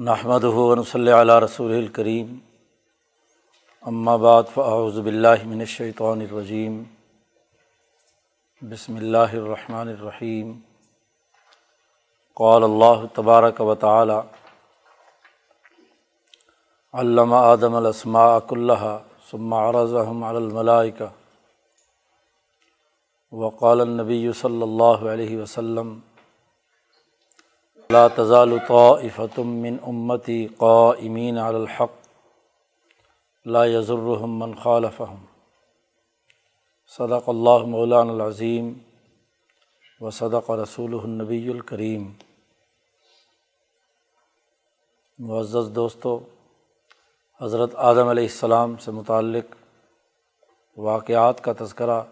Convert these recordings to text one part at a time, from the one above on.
نحمد ہُون صلی علیہ رسول الکریم بعد فاعوذ باللہ من الشیطان الرجیم بسم اللہ الرحمن الرحیم قال اللہ تبارک و تعالی علامہ آدم الاسماء کلّہ ثم عرضهم على الملائکہ وقال النبی صلی اللہ علیہ وسلم لا تزال طائفة من امتی قائمین علی الحق، لا یضرهم من خالفهم. صدق اللہ مولان العظیم و صدق رسول النبی الکریم معزز دوستو، حضرت آدم علیہ السلام سے متعلق واقعات کا تذکرہ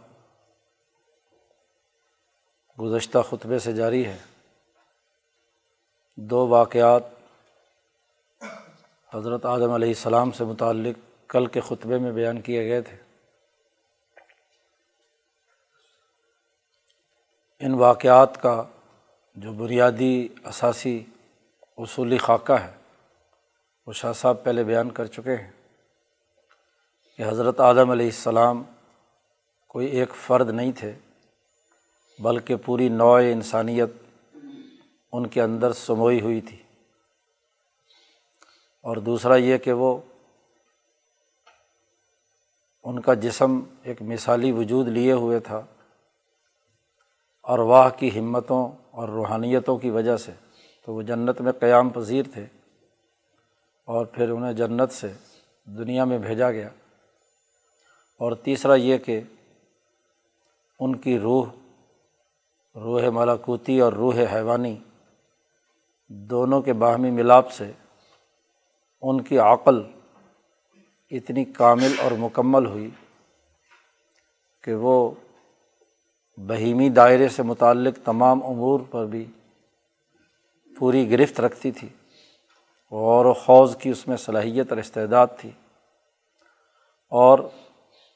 گزشتہ خطبے سے جاری ہے۔ دو واقعات حضرت آدم علیہ السلام سے متعلق کل کے خطبے میں بیان کیے گئے تھے۔ ان واقعات کا جو بنیادی اثاثی اصولی خاکہ ہے، وہ شاہ صاحب پہلے بیان کر چکے ہیں کہ حضرت آدم علیہ السلام کوئی ایک فرد نہیں تھے، بلکہ پوری نوع انسانیت ان کے اندر سموئی ہوئی تھی۔ اور دوسرا یہ کہ وہ ان کا جسم ایک مثالی وجود لیے ہوئے تھا اور واہ کی ہمتوں اور روحانیتوں کی وجہ سے۔ تو وہ جنت میں قیام پذیر تھے اور پھر انہیں جنت سے دنیا میں بھیجا گیا۔ اور تیسرا یہ کہ ان کی روح روح ملاکوتی اور روح حیوانی دونوں کے باہمی ملاپ سے ان کی عقل اتنی کامل اور مکمل ہوئی کہ وہ بہیمی دائرے سے متعلق تمام امور پر بھی پوری گرفت رکھتی تھی غور و خوض کی اس میں صلاحیت اور استعداد تھی اور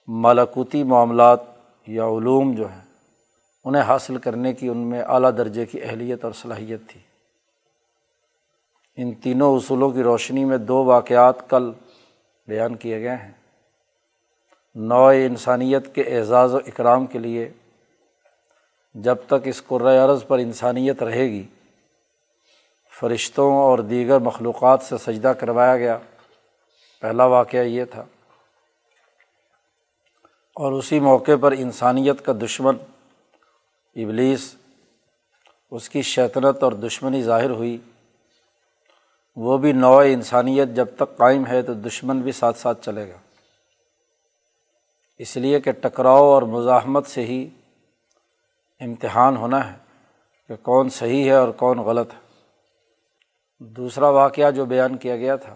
ملاکوتی معاملات یا علوم جو ہیں، انہیں حاصل کرنے کی ان میں اعلیٰ درجے کی اہلیت اور صلاحیت تھی۔ ان تینوں اصولوں کی روشنی میں دو واقعات کل بیان کیے گئے ہیں۔ نوع انسانیت کے اعزاز و اکرام کے لیے جب تک اس عرض پر انسانیت رہے گی، فرشتوں اور دیگر مخلوقات سے سجدہ کروایا گیا۔ پہلا واقعہ یہ تھا۔ اور اسی موقع پر انسانیت کا دشمن ابلیس، اس کی شیطنت اور دشمنی ظاہر ہوئی۔ وہ بھی نوع انسانیت جب تک قائم ہے تو دشمن بھی ساتھ ساتھ چلے گا۔ اس لیے کہ ٹکراؤ اور مزاحمت سے ہی امتحان ہونا ہے کہ کون صحیح ہے اور کون غلط ہے۔ دوسرا واقعہ جو بیان کیا گیا تھا،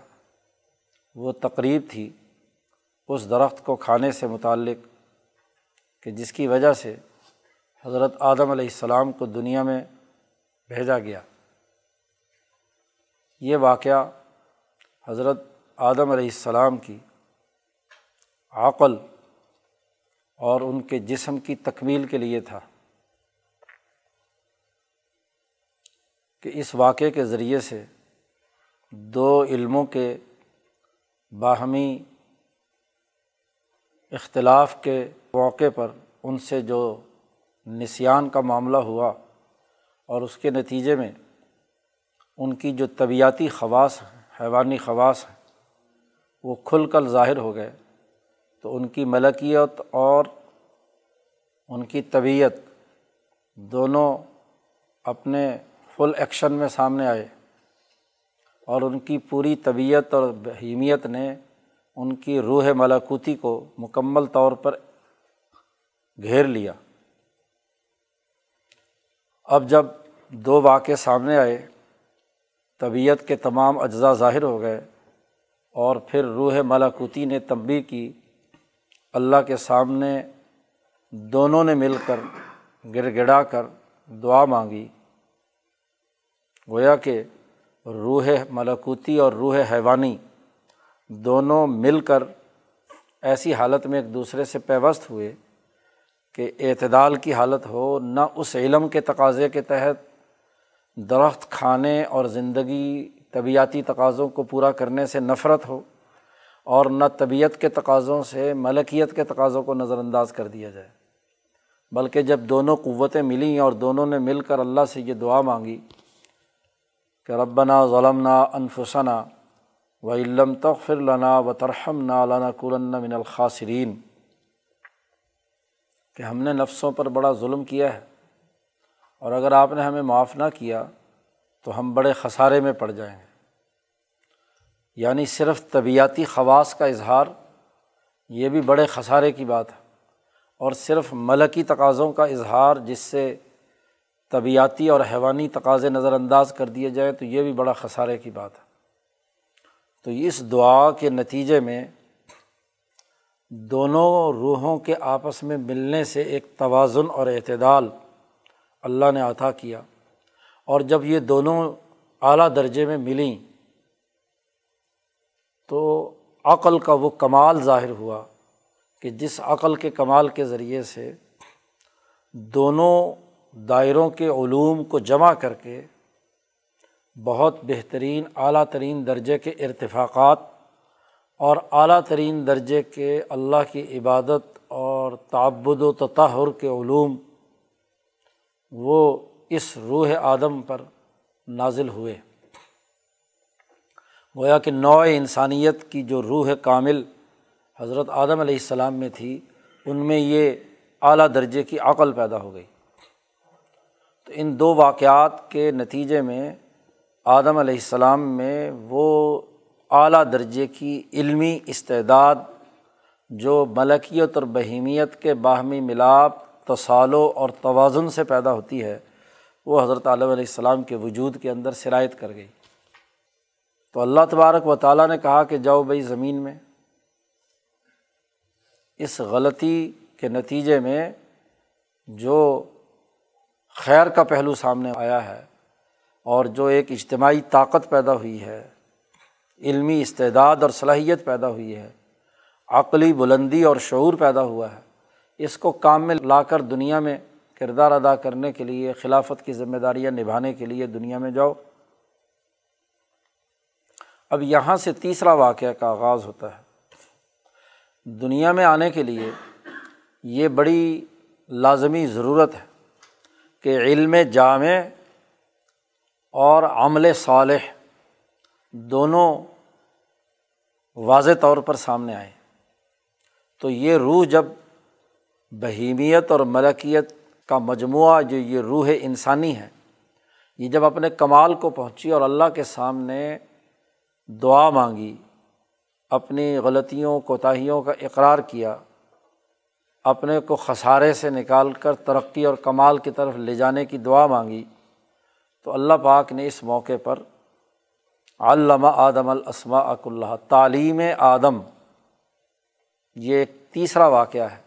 وہ تقریب تھی اس درخت کو کھانے سے متعلق کہ جس کی وجہ سے حضرت آدم علیہ السلام کو دنیا میں بھیجا گیا۔ یہ واقعہ حضرت آدم علیہ السلام کی عقل اور ان کے جسم کی تکمیل کے لیے تھا کہ اس واقعے کے ذریعے سے دو علموں کے باہمی اختلاف کے موقع پر ان سے جو نسیان کا معاملہ ہوا اور اس کے نتیجے میں ان کی جو طبیعتی خواص حیوانی خواص ہیں، وہ کھل کر ظاہر ہو گئے۔ تو ان کی ملکیت اور ان کی طبیعت دونوں اپنے فل ایکشن میں سامنے آئے۔ اور ان کی پوری طبیعت اور بہیمیت نے ان کی روح ملاکوتی کو مکمل طور پر گھیر لیا۔ اب جب دو واقعے سامنے آئے طبیعت کے تمام اجزاء ظاہر ہو گئے اور پھر روح ملاکوتی نے تبی کی۔ اللہ کے سامنے دونوں نے مل کر گڑ گڑا کر دعا مانگی۔ گویا کہ روح ملاکوتی اور روح حیوانی دونوں مل کر ایسی حالت میں ایک دوسرے سے پیوست ہوئے کہ اعتدال کی حالت ہو، نہ اس علم کے تقاضے کے تحت درخت کھانے اور زندگی طبیعتی تقاضوں کو پورا کرنے سے نفرت ہو اور نہ طبیعت کے تقاضوں سے ملکیت کے تقاضوں کو نظر انداز کر دیا جائے۔ بلکہ جب دونوں قوتیں ملیں اور دونوں نے مل کر اللہ سے یہ دعا مانگی کہ ربنا ظلمنا انفسنا و علم تغفر لنا و ترحم نا علانہ من الخاصرین کہ ہم نے نفسوں پر بڑا ظلم کیا ہے۔ اور اگر آپ نے ہمیں معاف نہ کیا تو ہم بڑے خسارے میں پڑ جائیں گے۔ یعنی صرف طبیعتی خواص کا اظہار، یہ بھی بڑے خسارے کی بات ہے۔ اور صرف ملکی تقاضوں کا اظہار جس سے طبیعتی اور حیوانی تقاضے نظر انداز کر دیے جائیں تو یہ بھی بڑا خسارے کی بات ہے۔ تو اس دعا کے نتیجے میں دونوں روحوں کے آپس میں ملنے سے ایک توازن اور اعتدال اللہ نے عطا کیا اور جب یہ دونوں اعلیٰ درجے میں ملیں تو عقل کا وہ کمال ظاہر ہوا کہ جس عقل کے کمال کے ذریعے سے دونوں دائروں کے علوم کو جمع کر کے بہت بہترین اعلیٰ ترین درجے کے ارتفاقات اور اعلیٰ ترین درجے کے اللہ کی عبادت اور تعبد و تطہر کے علوم وہ اس روح آدم پر نازل ہوئے۔ گویا کہ نوع انسانیت کی جو روح کامل حضرت آدم علیہ السلام میں تھی، ان میں یہ اعلیٰ درجے کی عقل پیدا ہو گئی۔ تو ان دو واقعات کے نتیجے میں آدم علیہ السلام میں وہ اعلیٰ درجے کی علمی استعداد جو ملکیت اور بہیمیت کے باہمی ملاپ تصالو اور توازن سے پیدا ہوتی ہے، وہ حضرت علیہ علیہ السلام کے وجود کے اندر شرائط کر گئی۔ تو اللہ تبارک و تعالیٰ نے کہا کہ جاؤ بھائی زمین میں۔ اس غلطی کے نتیجے میں جو خیر کا پہلو سامنے آیا ہے اور جو ایک اجتماعی طاقت پیدا ہوئی ہے، علمی استعداد اور صلاحیت پیدا ہوئی ہے، عقلی بلندی اور شعور پیدا ہوا ہے۔ اس کو کام میں لا کر دنیا میں کردار ادا کرنے کے لیے، خلافت کی ذمہ داریاں نبھانے کے لیے دنیا میں جاؤ۔ اب یہاں سے تیسرا واقعہ کا آغاز ہوتا ہے۔ دنیا میں آنے کے لیے یہ بڑی لازمی ضرورت ہے کہ علم جامع اور عمل صالح دونوں واضح طور پر سامنے آئے تو یہ روح جب بہیمیت اور ملکیت کا مجموعہ جو یہ روح انسانی ہے، یہ جب اپنے کمال کو پہنچی اور اللہ کے سامنے دعا مانگی، اپنی غلطیوں، کوتاہیوں کا اقرار کیا، اپنے کو خسارے سے نکال کر ترقی اور کمال کی طرف لے جانے کی دعا مانگی، تو اللہ پاک نے اس موقع پر علامہ آدم الاسماء اک اللہ تعلیم آدم، یہ ایک تیسرا واقعہ ہے۔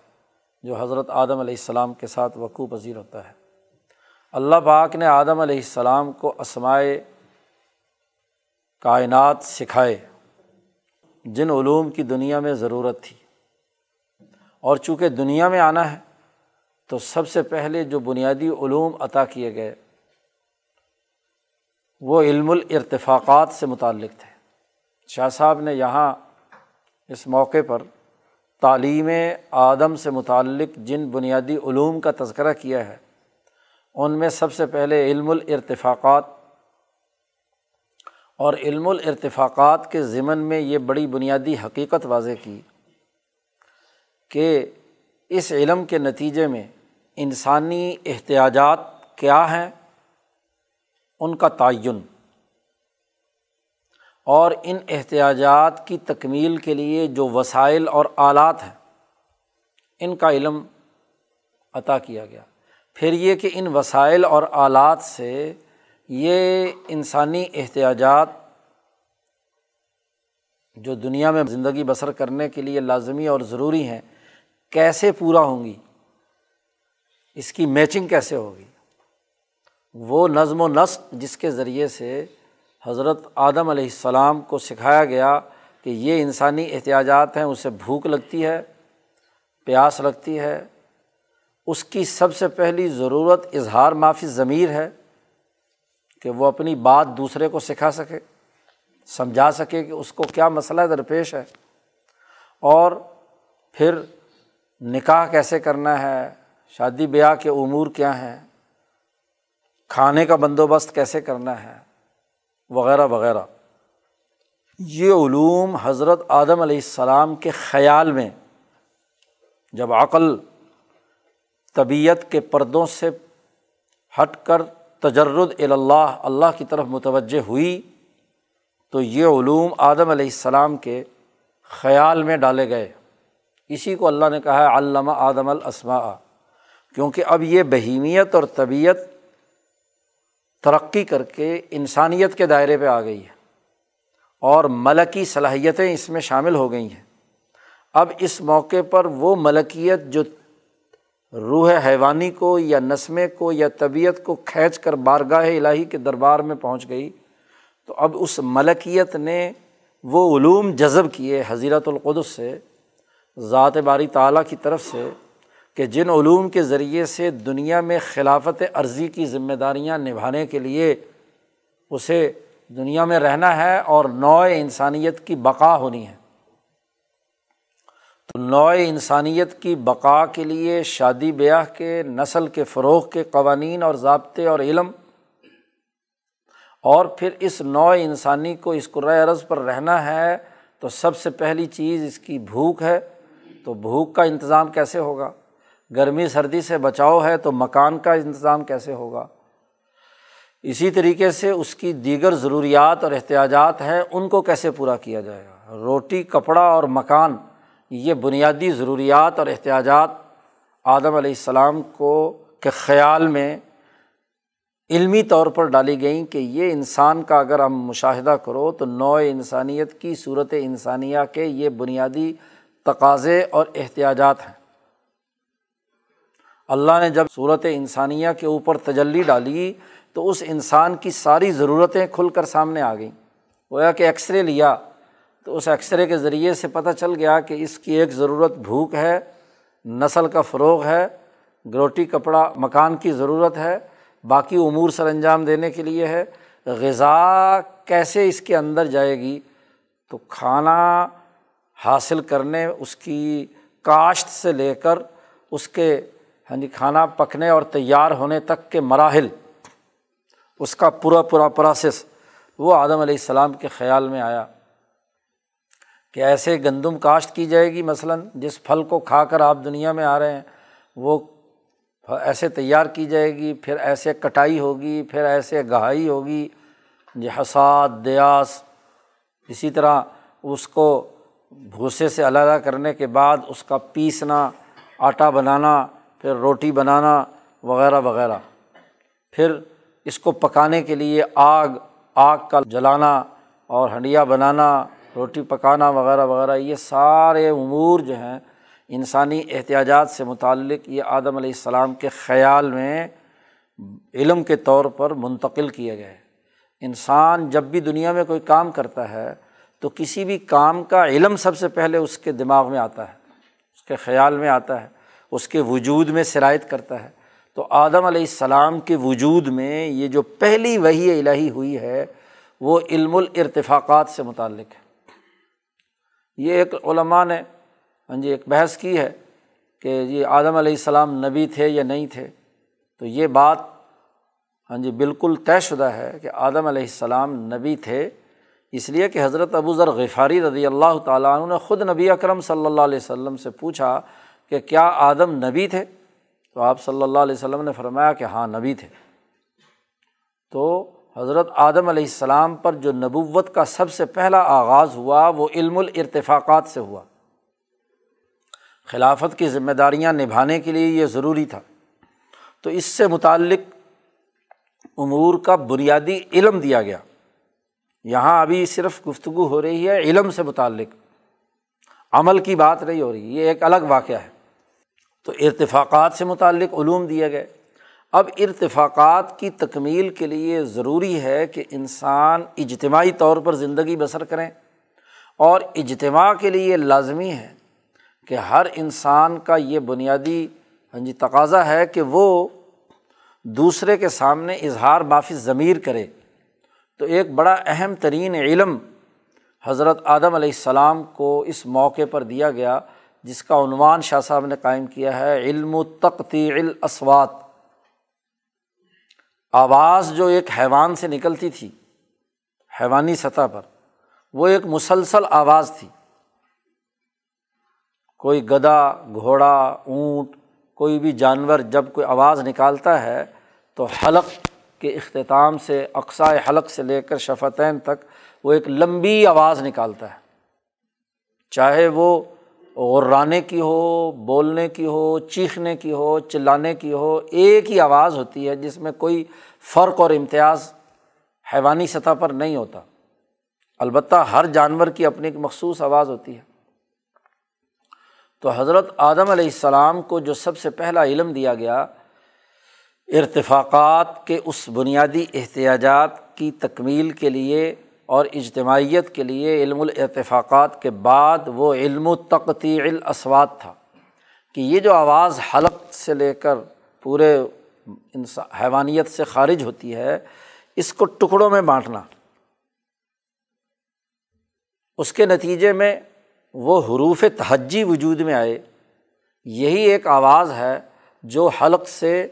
جو حضرت آدم علیہ السلام کے ساتھ وقوع پذیر ہوتا ہے۔ اللہ پاک نے آدم علیہ السلام کو اسمائے کائنات سکھائے، جن علوم کی دنیا میں ضرورت تھی۔ اور چونکہ دنیا میں آنا ہے، تو سب سے پہلے جو بنیادی علوم عطا کیے گئے، وہ علم الارتفاقات سے متعلق تھے۔ شاہ صاحب نے یہاں اس موقع پر تعلیم آدم سے متعلق جن بنیادی علوم کا تذکرہ کیا ہے، ان میں سب سے پہلے علم الارتفاقات۔ اور علم الارتفاقات کے ضمن میں یہ بڑی بنیادی حقیقت واضح کی کہ اس علم کے نتیجے میں انسانی احتیاجات کیا ہیں، ان کا تعین۔ اور ان احتیاجات کی تکمیل کے لیے جو وسائل اور آلات ہیں، ان کا علم عطا کیا گیا۔ پھر یہ کہ ان وسائل اور آلات سے یہ انسانی احتیاجات جو دنیا میں زندگی بسر کرنے کے لیے لازمی اور ضروری ہیں، کیسے پورا ہوں گی؟ اس کی میچنگ کیسے ہوگی؟ وہ نظم و نسق جس کے ذریعے سے حضرت آدم علیہ السلام کو سکھایا گیا کہ یہ انسانی احتیاجات ہیں، اسے بھوک لگتی ہے، پیاس لگتی ہے، اس کی سب سے پہلی ضرورت اظہار معافی ضمیر ہے کہ وہ اپنی بات دوسرے کو سکھا سکے، سمجھا سکے کہ اس کو کیا مسئلہ درپیش ہے۔ اور پھر نکاح کیسے کرنا ہے، شادی بیاہ کے امور کیا ہیں، کھانے کا بندوبست کیسے کرنا ہے۔ وغیرہ وغیرہ۔ یہ علوم حضرت آدم علیہ السلام کے خیال میں، جب عقل طبیعت کے پردوں سے ہٹ کر تجرد اللہ اللہ کی طرف متوجہ ہوئی، تو یہ علوم آدم علیہ السلام کے خیال میں ڈالے گئے۔ اسی کو اللہ نے کہا ہے علامہ آدم الاسماء۔ کیونکہ اب یہ بہیمیت اور طبیعت ترقی کر کے انسانیت کے دائرے پہ آ گئی ہے اور ملکی صلاحیتیں اس میں شامل ہو گئی ہیں۔ اب اس موقع پر وہ ملکیت جو روح حیوانی کو یا نسمے کو یا طبیعت کو کھینچ کر بارگاہ الہی کے دربار میں پہنچ گئی، تو اب اس ملکیت نے وہ علوم جذب کیے حضیرت القدس سے، ذات باری تعلیٰ کی طرف سے کہ جن علوم کے ذریعے سے دنیا میں خلافت عرضی کی ذمہ داریاں نبھانے کے لیے اسے دنیا میں رہنا ہے اور نوع انسانیت کی بقا ہونی ہے۔ تو نوع انسانیت کی بقا کے لیے شادی بیاہ کے، نسل کے فروغ کے قوانین اور ضابطے اور علم، اور پھر اس نوع انسانی کو اس قرۂۂ عرض پر رہنا ہے، تو سب سے پہلی چیز اس کی بھوک ہے۔ تو بھوک کا انتظام کیسے ہوگا؟ گرمی سردی سے بچاؤ ہے تو مکان کا انتظام کیسے ہوگا؟ اسی طریقے سے اس کی دیگر ضروریات اور احتیاجات ہیں، ان کو کیسے پورا کیا جائے گا؟ روٹی، کپڑا اور مکان، یہ بنیادی ضروریات اور احتیاجات آدم علیہ السلام کو کے خیال میں علمی طور پر ڈالی گئیں کہ یہ انسان کا اگر ہم مشاہدہ کرو تو نوع انسانیت کی صورت انسانیہ کے یہ بنیادی تقاضے اور احتیاجات ہیں۔ اللہ نے جب صورت انسانیہ کے اوپر تجلی ڈالی تو اس انسان کی ساری ضرورتیں کھل کر سامنے آ گئیں۔ گویا کہ ایکس رے لیا تو اس ایکس رے کے ذریعے سے پتہ چل گیا کہ اس کی ایک ضرورت بھوک ہے، نسل کا فروغ ہے، گروٹی کپڑا، مکان کی ضرورت ہے، باقی امور سر انجام دینے کے لیے ہے۔ غذا کیسے اس کے اندر جائے گی؟ تو کھانا حاصل کرنے، اس کی کاشت سے لے کر اس کے ہاں جی کھانا پکنے اور تیار ہونے تک کے مراحل، اس کا پورا پورا پروسیس وہ آدم علیہ السلام کے خیال میں آیا کہ ایسے گندم کاشت کی جائے گی، مثلاً جس پھل کو کھا کر آپ دنیا میں آ رہے ہیں، وہ ایسے تیار کی جائے گی، پھر ایسے کٹائی ہوگی، پھر ایسے گہائی ہوگی جی حساد، دیاس، اسی طرح اس کو بھوسے سے علیحدہ کرنے کے بعد اس کا پیسنا، آٹا بنانا پھر روٹی بنانا وغیرہ وغیرہ۔ پھر اس کو پکانے کے لیے آگ آگ کا جلانا اور ہنڈیا بنانا، روٹی پکانا وغیرہ وغیرہ، یہ سارے امور جو ہیں، انسانی احتیاجات سے متعلق یہ آدم علیہ السلام کے خیال میں علم کے طور پر منتقل کیے گئے۔ انسان جب بھی دنیا میں کوئی کام کرتا ہے، تو کسی بھی کام کا علم سب سے پہلے اس کے دماغ میں آتا ہے، اس کے خیال میں آتا ہے۔ اس کے وجود میں شرائط کرتا ہے۔ تو آدم علیہ السلام کے وجود میں یہ جو پہلی وہی الہی ہوئی ہے، وہ علم الارتفاقات سے متعلق ہے۔ یہ ایک علماء نے ہاں جی ایک بحث کی ہے کہ یہ آدم علیہ السلام نبی تھے یا نہیں تھے۔ تو یہ بات ہاں جی بالکل طے شدہ ہے کہ آدم علیہ السلام نبی تھے۔ اس لیے کہ حضرت ابو ذر غفاری رضی اللہ تعالیٰ عنہ نے خود نبی اکرم صلی اللہ علیہ وسلم سے پوچھا کہ کیا آدم نبی تھے؟ تو آپ صلی اللہ علیہ وسلم نے فرمایا کہ ہاں نبی تھے۔ تو حضرت آدم علیہ السلام پر جو نبوت کا سب سے پہلا آغاز ہوا، وہ علم الارتفاقات سے ہوا۔ خلافت کی ذمہ داریاں نبھانے کے لیے یہ ضروری تھا۔ تو اس سے متعلق امور کا بنیادی علم دیا گیا۔ یہاں ابھی صرف گفتگو ہو رہی ہے، علم سے متعلق۔ عمل کی بات نہیں ہو رہی، یہ ایک الگ واقعہ ہے۔ تو ارتفاقات سے متعلق علوم دیے گئے۔ اب ارتفاقات کی تکمیل کے لیے ضروری ہے کہ انسان اجتماعی طور پر زندگی بسر کریں۔ اور اجتماع کے لیے لازمی ہے کہ ہر انسان کا یہ بنیادی ہاں جی تقاضا ہے کہ وہ دوسرے کے سامنے اظہار معافی ضمیر کرے۔ تو ایک بڑا اہم ترین علم حضرت آدم علیہ السلام کو اس موقع پر دیا گیا جس کا عنوان شاہ صاحب نے قائم کیا ہے، علم و تقتی الاسوات آواز جو ایک حیوان سے نکلتی تھی، حیوانی سطح پر، وہ ایک مسلسل آواز تھی۔ کوئی گدا، گھوڑا، اونٹ، کوئی بھی جانور جب کوئی آواز نکالتا ہے، تو حلق کے اختتام سے اقسائے حلق سے لے کر شفتین تک، وہ ایک لمبی آواز نکالتا ہے۔ چاہے وہ غرانے کی ہو، بولنے کی ہو، چیخنے کی ہو، چلانے کی ہو، ایک ہی آواز ہوتی ہے جس میں کوئی فرق اور امتیاز حیوانی سطح پر نہیں ہوتا۔ البتہ ہر جانور کی اپنی ایک مخصوص آواز ہوتی ہے۔ تو حضرت آدم علیہ السلام کو جو سب سے پہلا علم دیا گیا، ارتفاقات کے اس بنیادی احتیاجات کی تکمیل کے لیے اور اجتماعیت کے لیے علم الاتفاقات کے بعد وہ علم و تقتی الاسوات تھا کہ یہ جو آواز حلق سے لے کر پورے حیوانیت سے خارج ہوتی ہے، اس کو ٹکڑوں میں بانٹنا۔ اس کے نتیجے میں وہ حروف تہجی وجود میں آئے۔ یہی ایک آواز ہے جو حلق سے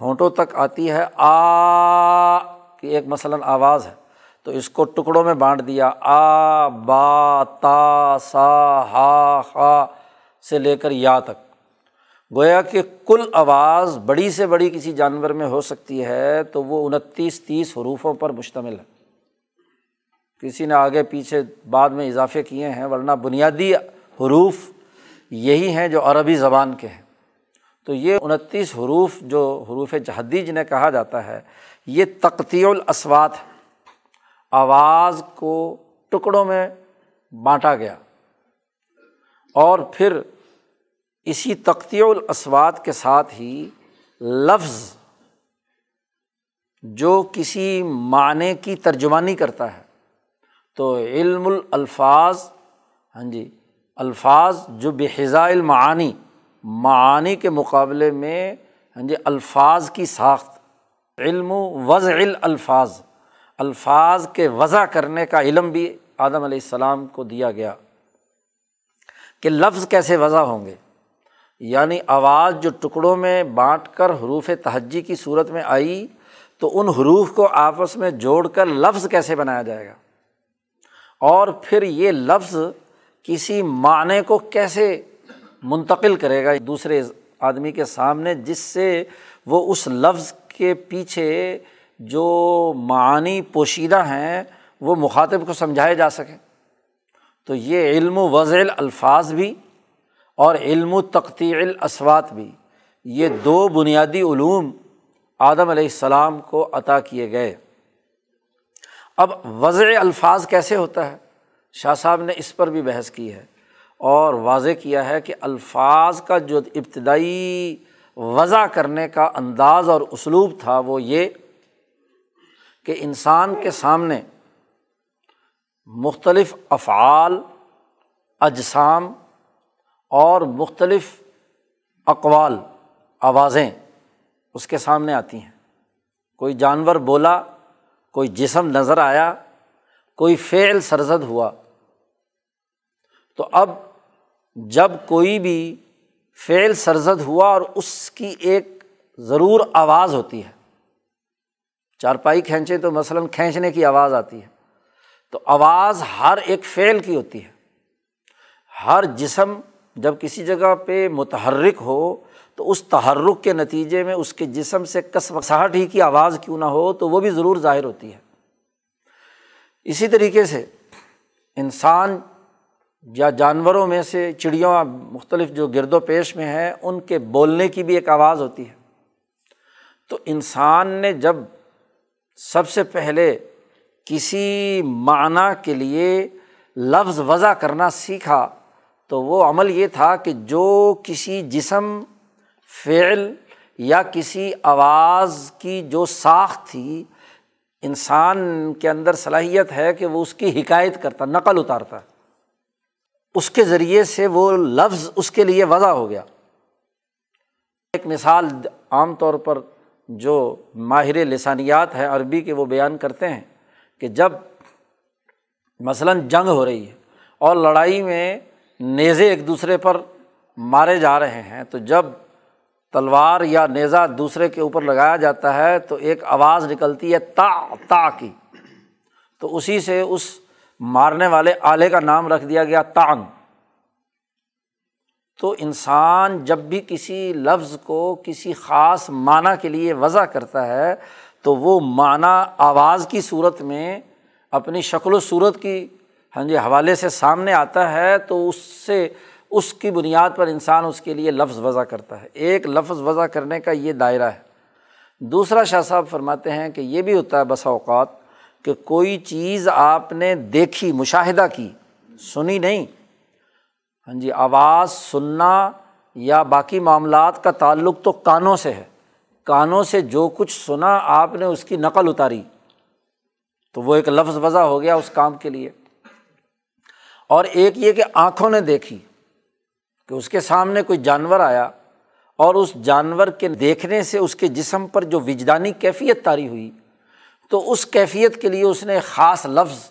ہونٹوں تک آتی ہے، آ کی ایک مثلاً آواز ہے۔ تو اس کو ٹکڑوں میں بانٹ دیا۔ آ، با، تا، سا، ہا، خا سے لے کر یا تک۔ گویا کہ کل آواز بڑی سے بڑی کسی جانور میں ہو سکتی ہے تو وہ انتیس تیس حروفوں پر مشتمل ہے۔ کسی نے آگے پیچھے بعد میں اضافے کیے ہیں، ورنہ بنیادی حروف یہی ہیں جو عربی زبان کے ہیں۔ تو یہ انتیس حروف جو حروف جہدی جنہیں کہا جاتا ہے، یہ تقتی الاسوات آواز کو ٹکڑوں میں بانٹا گیا۔ اور پھر اسی تقتی الاسوات کے ساتھ ہی لفظ جو کسی معنی کی ترجمانی کرتا ہے۔ تو علم الفاظ ہاں جی الفاظ جو بحضاء المعانی، معانی کے مقابلے میں ہاں جی الفاظ کی ساخت، علم وضع الفاظ الفاظ کے وضع کرنے کا علم بھی آدم علیہ السلام کو دیا گیا کہ لفظ کیسے وضع ہوں گے۔ یعنی آواز جو ٹکڑوں میں بانٹ کر حروف تہجی کی صورت میں آئی تو ان حروف کو آپس میں جوڑ کر لفظ کیسے بنایا جائے گا؟ اور پھر یہ لفظ کسی معنی کو کیسے منتقل کرے گا؟ دوسرے آدمی کے سامنے جس سے وہ اس لفظ کے پیچھے جو معانی پوشیدہ ہیں وہ مخاطب کو سمجھائے جا سکیں۔ تو یہ علم و وضع الفاظ بھی اور علم و تقتی الاسوات بھی، یہ دو بنیادی علوم آدم علیہ السلام کو عطا کیے گئے۔ اب وضع الفاظ کیسے ہوتا ہے؟ شاہ صاحب نے اس پر بھی بحث کی ہے اور واضح کیا ہے کہ الفاظ کا جو ابتدائی وضع کرنے کا انداز اور اسلوب تھا وہ یہ کہ انسان کے سامنے مختلف افعال، اجسام اور مختلف اقوال، آوازیں اس کے سامنے آتی ہیں۔ کوئی جانور بولا، کوئی جسم نظر آیا، کوئی فعل سرزد ہوا۔ تو اب جب کوئی بھی فعل سرزد ہوا اور اس کی ایک ضرور آواز ہوتی ہے چارپائی کھینچے تو مثلاً کھینچنے کی آواز آتی ہے۔ تو آواز ہر ایک فعل کی ہوتی ہے۔ ہر جسم جب کسی جگہ پہ متحرک ہو تو اس تحرک کے نتیجے میں اس کے جسم سے کس وساہٹ ہی کی آواز کیوں نہ ہو تو وہ بھی ضرور ظاہر ہوتی ہے۔ اسی طریقے سے انسان یا جانوروں میں سے چڑیوں مختلف جو گرد و پیش میں ہیں، ان کے بولنے کی بھی ایک آواز ہوتی ہے۔ تو انسان نے جب سب سے پہلے کسی معنی کے لیے لفظ وضع کرنا سیکھا تو وہ عمل یہ تھا کہ جو کسی جسم، فعل یا کسی آواز کی جو ساخت تھی، انسان کے اندر صلاحیت ہے کہ وہ اس کی حکایت کرتا، نقل اتارتا۔ اس کے ذریعے سے وہ لفظ اس کے لیے وضع ہو گیا۔ ایک مثال عام طور پر جو ماہر لسانیات ہے عربی کے وہ بیان کرتے ہیں کہ جب مثلاً جنگ ہو رہی ہے اور لڑائی میں نیزے ایک دوسرے پر مارے جا رہے ہیں، تو جب تلوار یا نیزا دوسرے کے اوپر لگایا جاتا ہے، تو ایک آواز نکلتی ہے تا تا کی۔ تو اسی سے اس مارنے والے آلے کا نام رکھ دیا گیا تانگ تو انسان جب بھی کسی لفظ کو کسی خاص معنی کے لیے وضع کرتا ہے، تو وہ معنی آواز کی صورت میں اپنی شکل و صورت کی ہاں جی حوالے سے سامنے آتا ہے، تو اس سے، اس کی بنیاد پر انسان اس کے لیے لفظ وضع کرتا ہے۔ ایک لفظ وضع کرنے کا یہ دائرہ ہے۔ دوسرا شاہ صاحب فرماتے ہیں کہ یہ بھی ہوتا ہے بسا اوقات کہ کوئی چیز آپ نے دیکھی، مشاہدہ کی، سنی نہیں ہاں جی آواز سننا یا باقی معاملات کا تعلق تو کانوں سے ہے۔ کانوں سے جو کچھ سنا آپ نے اس کی نقل اتاری۔ تو وہ ایک لفظ وضع ہو گیا اس کام کے لیے۔ اور ایک یہ کہ آنکھوں نے دیکھی کہ اس کے سامنے کوئی جانور آیا اور اس جانور کے دیکھنے سے اس کے جسم پر جو وجدانی کیفیت تاری ہوئی، تو اس کیفیت کے لیے اس نے خاص لفظ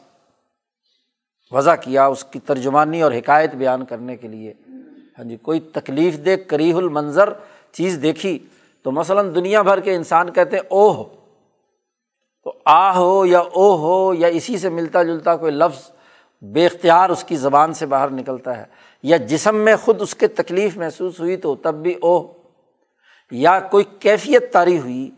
وضع کیا اس کی ترجمانی اور حکایت بیان کرنے کے لیے۔ ہاں جی کوئی تکلیف دے کریح المنظر چیز دیکھی، تو مثلاً دنیا بھر کے انسان کہتے او ہو تو آ ہو یا او ہو یا اسی سے ملتا جلتا کوئی لفظ بے اختیار اس کی زبان سے باہر نکلتا ہے۔ یا جسم میں خود اس کے تکلیف محسوس ہوئی تو تب بھی او یا کوئی کیفیت تاری ہوئی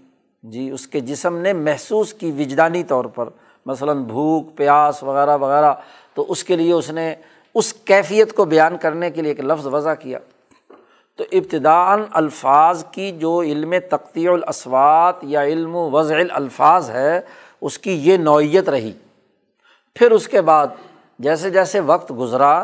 جی اس کے جسم نے محسوس کی وجدانی طور پر، مثلاً بھوک، پیاس وغیرہ وغیرہ۔ تو اس کے لیے اس نے اس کیفیت کو بیان کرنے کے لیے ایک لفظ وضع کیا۔ تو ابتداً الفاظ کی جو علم تقتی الاسوات یا علم و وضع الفاظ ہے، اس کی یہ نوعیت رہی۔ پھر اس کے بعد جیسے جیسے وقت گزرا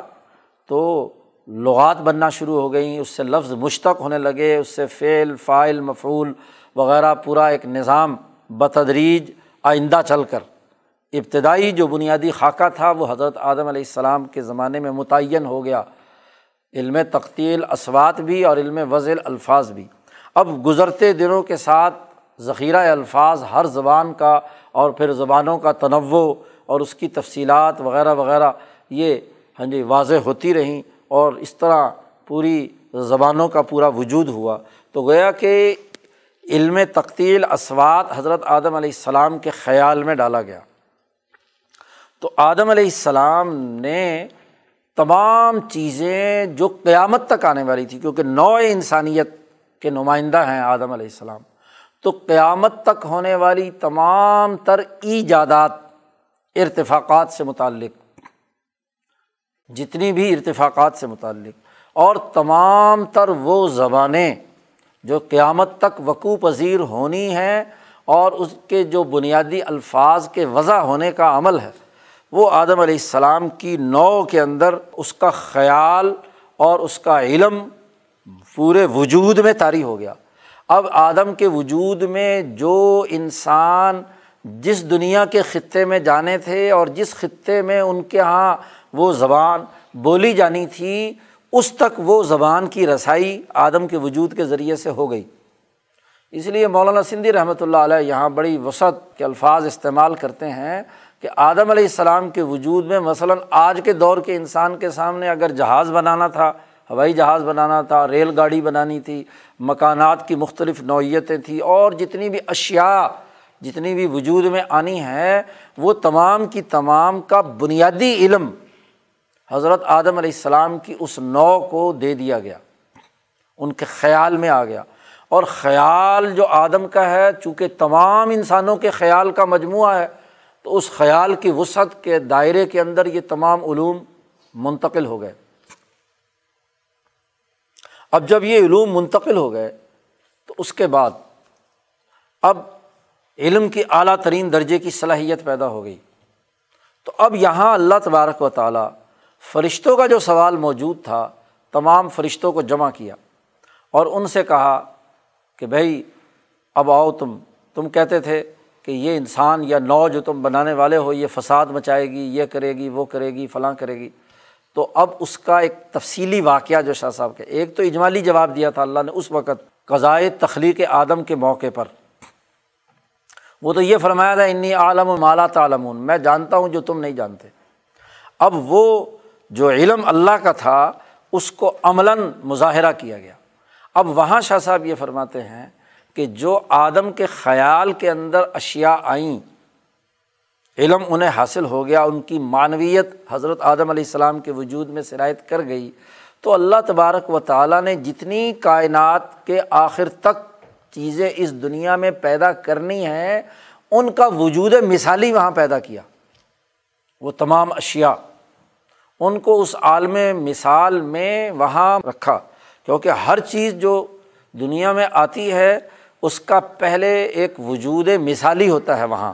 تو لغات بننا شروع ہو گئیں، اس سے لفظ مشتق ہونے لگے، اس سے فعل فائل مفعول وغیرہ پورا ایک نظام بتدریج آئندہ چل کر۔ ابتدائی جو بنیادی خاکہ تھا وہ حضرت آدم علیہ السلام کے زمانے میں متعین ہو گیا۔ علم تقتیل اسوات بھی اور علم وزل، الفاظ بھی۔ اب گزرتے دنوں کے ساتھ ذخیرہ الفاظ ہر زبان کا اور پھر زبانوں کا تنوع اور اس کی تفصیلات وغیرہ وغیرہ یہ ہاں جی واضح ہوتی رہیں اور اس طرح پوری زبانوں کا پورا وجود ہوا۔ تو گویا کہ علم تقتیل اسوات حضرت آدم علیہ السلام کے خیال میں ڈالا گیا۔ تو آدم علیہ السلام نے تمام چیزیں جو قیامت تک آنے والی تھی، کیونکہ نو انسانیت کے نمائندہ ہیں آدم علیہ السلام، تو قیامت تک ہونے والی تمام تر ایجادات ارتفاقات سے متعلق، جتنی بھی ارتفاقات سے متعلق، اور تمام تر وہ زبانیں جو قیامت تک وقوع پذیر ہونی ہیں اور اس کے جو بنیادی الفاظ کے وضع ہونے کا عمل ہے۔ وہ آدم علیہ السلام کی نو کے اندر اس کا خیال اور اس کا علم پورے وجود میں طاری ہو گیا۔ اب آدم کے وجود میں جو انسان جس دنیا کے خطے میں جانے تھے اور جس خطے میں ان کے یہاں وہ زبان بولی جانی تھی، اس تک وہ زبان کی رسائی آدم کے وجود کے ذریعے سے ہو گئی۔ اس لیے مولانا سندھی رحمۃ اللہ علیہ یہاں بڑی وسعت کے الفاظ استعمال کرتے ہیں۔ کہ آدم علیہ السلام کے وجود میں مثلاً آج کے دور کے انسان کے سامنے اگر جہاز بنانا تھا، ہوائی جہاز بنانا تھا، ریل گاڑی بنانی تھی، مکانات کی مختلف نوعیتیں تھیں، اور جتنی بھی اشیا جتنی بھی وجود میں آنی ہے وہ تمام کی تمام کا بنیادی علم حضرت آدم علیہ السلام کی اس نو کو دے دیا گیا۔ ان کے خیال میں آ گیا۔ اور خیال جو آدم کا ہے، چونکہ تمام انسانوں کے خیال کا مجموعہ ہے تو اس خیال کی وسعت کے دائرے کے اندر یہ تمام علوم منتقل ہو گئے۔ اب جب یہ علوم منتقل ہو گئے تو اس کے بعد اب علم کی اعلیٰ ترین درجے کی صلاحیت پیدا ہو گئی۔ تو اب یہاں اللہ تبارک و تعالیٰ فرشتوں کا جو سوال موجود تھا، تمام فرشتوں کو جمع کیا اور ان سے کہا کہ بھائی، اب آؤ تم تم کہتے تھے کہ یہ انسان یا نو جو تم بنانے والے ہو، یہ فساد مچائے گی، یہ کرے گی، وہ کرے گی، فلاں کرے گی۔ تو اب اس کا ایک تفصیلی واقعہ جو شاہ صاحب کے، ایک تو اجمالی جواب دیا تھا اللہ نے اس وقت قضائے تخلیق آدم کے موقع پر۔ وہ تو یہ فرمایا تھا، انی عالم و مالا تعلمون میں جانتا ہوں جو تم نہیں جانتے۔ اب وہ جو علم اللہ کا تھا، اس کو عملاً مظاہرہ کیا گیا۔ اب وہاں شاہ صاحب یہ فرماتے ہیں کہ جو آدم کے خیال کے اندر اشیا آئیں، علم انہیں حاصل ہو گیا، ان کی معنویت حضرت آدم علیہ السلام کے وجود میں شرائط کر گئی، تو اللہ تبارک و تعالیٰ نے جتنی کائنات کے آخر تک چیزیں اس دنیا میں پیدا کرنی ہیں، ان کا وجود مثالی وہاں پیدا کیا۔ وہ تمام اشیا ان کو اس عالم مثال میں وہاں رکھا، کیونکہ ہر چیز جو دنیا میں آتی ہے اس کا پہلے ایک وجود مثالی ہوتا ہے وہاں۔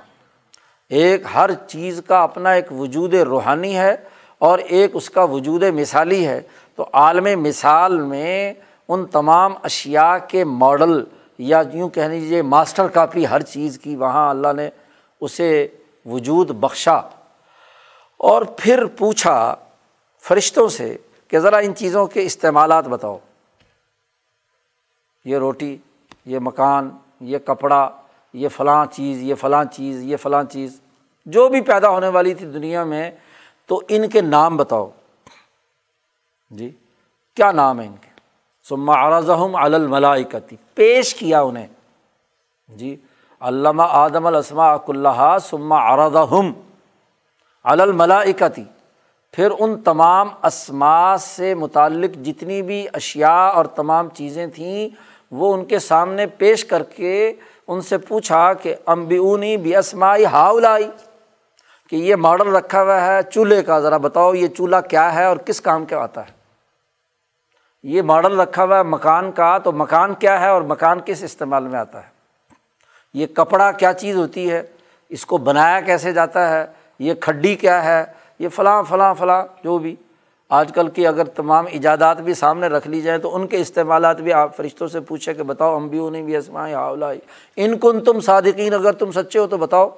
ایک ہر چیز کا اپنا ایک وجود روحانی ہے اور ایک اس کا وجود مثالی ہے۔ تو عالم مثال میں ان تمام اشیا کے ماڈل یا یوں کہہ لیجیے ماسٹر کاپی ہر چیز کی وہاں اللہ نے اسے وجود بخشا۔ اور پھر پوچھا فرشتوں سے کہ ذرا ان چیزوں کے استعمالات بتاؤ۔ یہ روٹی یہ مکان، یہ کپڑا، یہ فلاں چیز، یہ فلاں چیز، یہ فلاں چیز۔ جو بھی پیدا ہونے والی تھی دنیا میں، تو ان کے نام بتاؤ۔ جی کیا نام ہے ان کے؟ سما ارضم الملائکتی، پیش کیا انہیں۔ جی علامہ آدم الاسما اک اللہ سما ارضم الملائکتی۔ پھر ان تمام اسما سے متعلق جتنی بھی اشیا اور تمام چیزیں تھیں وہ ان کے سامنے پیش کر کے ان سے پوچھا کہ امبیونی بھی اسمائی ہاؤلائی کہ یہ ماڈل رکھا ہوا ہے چولہے کا، ذرا بتاؤ یہ چولہا کیا ہے اور کس کام کے آتا ہے؟ یہ ماڈل رکھا ہوا ہے مکان کا، تو مکان کیا ہے اور مکان کس استعمال میں آتا ہے؟ یہ کپڑا کیا چیز ہوتی ہے؟ اس کو بنایا کیسے جاتا ہے؟ یہ کھڈی کیا ہے؟ یہ فلاں فلاں فلاں جو بھی۔ آج کل کی اگر تمام ایجادات بھی سامنے رکھ لی جائیں تو ان کے استعمالات بھی آپ فرشتوں سے پوچھیں کہ بتاؤ ہم بھی انہیں بھی اسمائے آولائی ان کن تم صادقین، اگر تم سچے ہو تو بتاؤ۔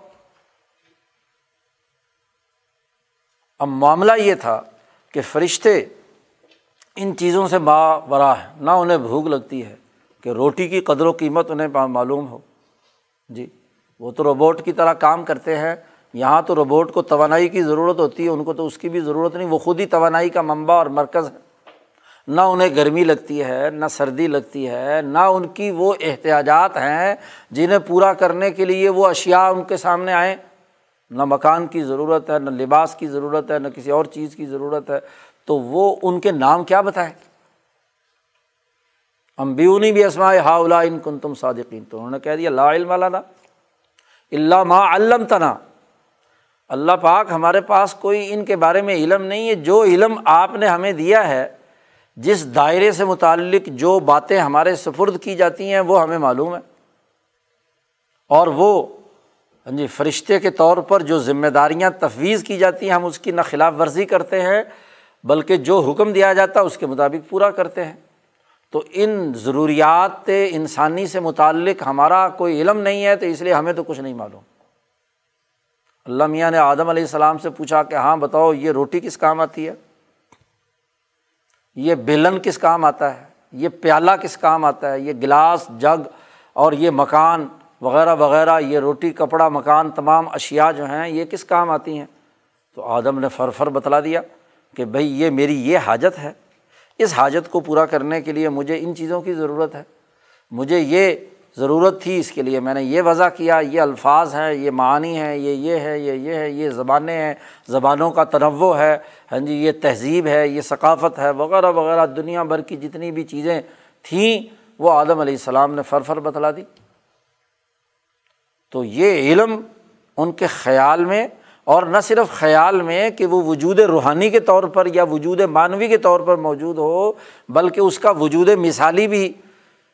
اب معاملہ یہ تھا کہ فرشتے ان چیزوں سے با برا ہے نہ انہیں بھوک لگتی ہے کہ روٹی کی قدر و قیمت انہیں معلوم ہو۔ جی وہ تو روبوٹ کی طرح کام کرتے ہیں یہاں تو روبوٹ کو توانائی کی ضرورت ہوتی ہے، ان کو تو اس کی بھی ضرورت نہیں، وہ خود ہی توانائی کا منبع اور مرکز ہے نہ انہیں گرمی لگتی ہے، نہ سردی لگتی ہے، نہ ان کی وہ احتیاجات ہیں جنہیں پورا کرنے کے لیے وہ اشیا ان کے سامنے آئیں۔ نہ مکان کی ضرورت ہے، نہ لباس کی ضرورت ہے، نہ کسی اور چیز کی ضرورت ہے۔ تو وہ ان کے نام کیا بتائیں؟ امبیونی بھی اسمائے ہا ان کن تم صادقین، تو انہوں نے کہہ دیا لا علم والا اللہ ما علم تنا اللہ پاک ہمارے پاس کوئی ان کے بارے میں علم نہیں ہے، جو علم آپ نے ہمیں دیا ہے، جس دائرے سے متعلق جو باتیں ہمارے سفرد کی جاتی ہیں، وہ ہمیں معلوم ہے۔ اور وہ ہاں جی فرشتے کے طور پر جو ذمہ داریاں تفویض کی جاتی ہیں، ہم اس کی نہ خلاف ورزی کرتے ہیں، بلکہ جو حکم دیا جاتا ہے، اس کے مطابق پورا کرتے ہیں۔ تو ان ضروریات انسانی سے متعلق ہمارا کوئی علم نہیں ہے، تو اس لیے ہمیں تو کچھ نہیں معلوم۔ اللہ میاں نے آدم علیہ السلام سے پوچھا کہ ہاں بتاؤ، یہ روٹی کس کام آتی ہے؟ یہ بیلن کس کام آتا ہے؟ یہ پیالہ کس کام آتا ہے؟ یہ گلاس، جگ اور یہ مکان وغیرہ وغیرہ، یہ روٹی، کپڑا، مکان، تمام اشیا جو ہیں، یہ کس کام آتی ہیں؟ تو آدم نے فر فر بتلا دیا کہ بھائی یہ میری یہ حاجت ہے۔ اس حاجت کو پورا کرنے کے لیے مجھے ان چیزوں کی ضرورت ہے۔ مجھے یہ ضرورت تھی اس کے لیے میں نے یہ وضع کیا، یہ الفاظ ہیں، یہ معنی ہیں، یہ یہ ہے یہ یہ ہے یہ زبانیں ہیں، زبانوں کا تنوع ہے ہاں جی یہ تہذیب ہے، یہ ثقافت ہے، وغیرہ وغیرہ، دنیا بھر کی جتنی بھی چیزیں تھیں، وہ آدم علیہ السلام نے فر فر بتلا دی۔ تو یہ علم ان کے خیال میں، اور نہ صرف خیال میں کہ وہ وجود روحانی کے طور پر یا وجود معنوی کے طور پر موجود ہو، بلکہ اس کا وجود مثالی بھی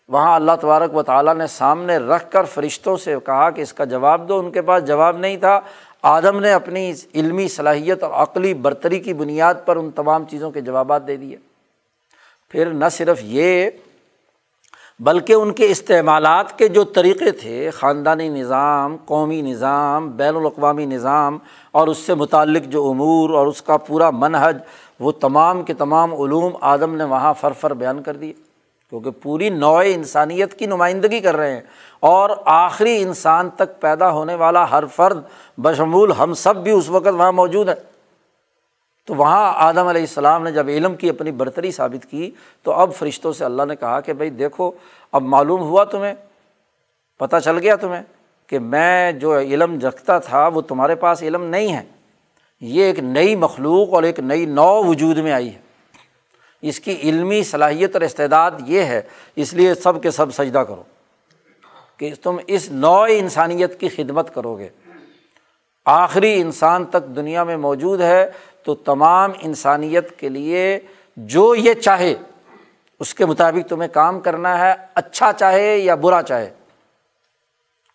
وہاں اللہ تبارک و تعالیٰ نے سامنے رکھ کر فرشتوں سے کہا کہ اس کا جواب دو۔ ان کے پاس جواب نہیں تھا۔ آدم نے اپنی علمی صلاحیت اور عقلی برتری کی بنیاد پر ان تمام چیزوں کے جوابات دے دیے۔ پھر نہ صرف یہ، بلکہ ان کے استعمالات کے جو طریقے تھے، خاندانی نظام، قومی نظام، بین الاقوامی نظام اور اس سے متعلق جو امور اور اس کا پورا منحج وہ تمام کے تمام علوم آدم نے وہاں فر فر بیان کر دیے۔ کیونکہ پوری نوع انسانیت کی نمائندگی کر رہے ہیں اور آخری انسان تک پیدا ہونے والا ہر فرد بشمول ہم سب بھی اس وقت وہاں موجود ہے تو وہاں آدم علیہ السلام نے جب علم کی اپنی برتری ثابت کی تو اب فرشتوں سے اللہ نے کہا کہ بھائی دیکھو، اب معلوم ہوا تمہیں، پتہ چل گیا تمہیں کہ میں جو علم رکھتا تھا وہ تمہارے پاس علم نہیں ہے۔ یہ ایک نئی مخلوق اور ایک نئی نو وجود میں آئی ہے۔ اس کی علمی صلاحیت اور استعداد یہ ہے، اس لیے سب کے سب سجدہ کرو۔ کہ تم اس نو انسانیت کی خدمت کرو گے آخری انسان تک دنیا میں موجود ہے، تو تمام انسانیت کے لیے جو یہ چاہے، اس کے مطابق تمہیں کام کرنا ہے اچھا چاہے یا برا چاہے۔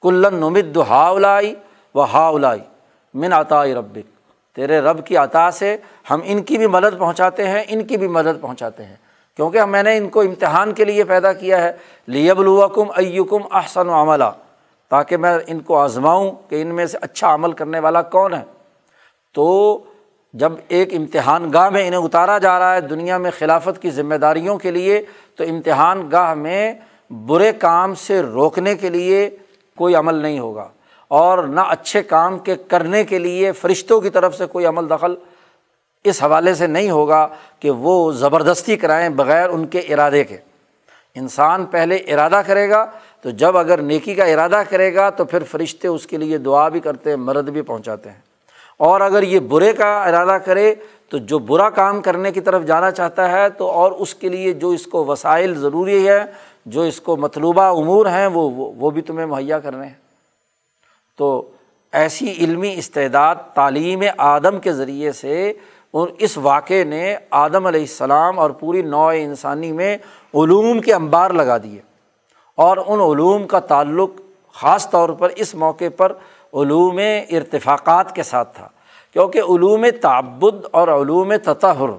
کلن نمد ہاؤلائی و ہاؤلائی من عطائی ربک۔ تیرے رب کی عطا سے ہم ان کی بھی مدد پہنچاتے ہیں، ان کی بھی مدد پہنچاتے ہیں۔ کیونکہ میں نے ان کو امتحان کے لیے پیدا کیا ہے۔ لیب الوکم ایکم احسن و عملہ تاکہ میں ان کو آزماؤں کہ ان میں سے اچھا عمل کرنے والا کون ہے۔ تو جب ایک امتحان گاہ میں انہیں اتارا جا رہا ہے دنیا میں خلافت کی ذمہ داریوں کے لیے، تو امتحان گاہ میں برے کام سے روکنے کے لیے کوئی عمل نہیں ہوگا۔ اور نہ اچھے کام کے کرنے کے لیے فرشتوں کی طرف سے کوئی عمل دخل اس حوالے سے نہیں ہوگا کہ وہ زبردستی کرائیں بغیر ان کے ارادے کے۔ انسان پہلے ارادہ کرے گا، تو جب اگر نیکی کا ارادہ کرے گا، تو پھر فرشتے اس کے لیے دعا بھی کرتے ہیں، مرد بھی پہنچاتے ہیں۔ اور اگر یہ برے کا ارادہ کرے، تو جو برا کام کرنے کی طرف جانا چاہتا ہے، تو اور اس کے لیے جو اس کو وسائل ضروری ہے جو اس کو مطلوبہ امور ہیں وہ وہ بھی تمہیں مہیا کرنے ہیں۔ تو ایسی علمی استعداد تعلیم آدم کے ذریعے سے اس واقعے نے آدم علیہ السلام اور پوری نو انسانی میں علوم کے انبار لگا دیے۔ اور ان علوم کا تعلق خاص طور پر اس موقع پر علوم ارتفاقات کے ساتھ تھا، کیونکہ علوم تعبد اور علوم تطہر،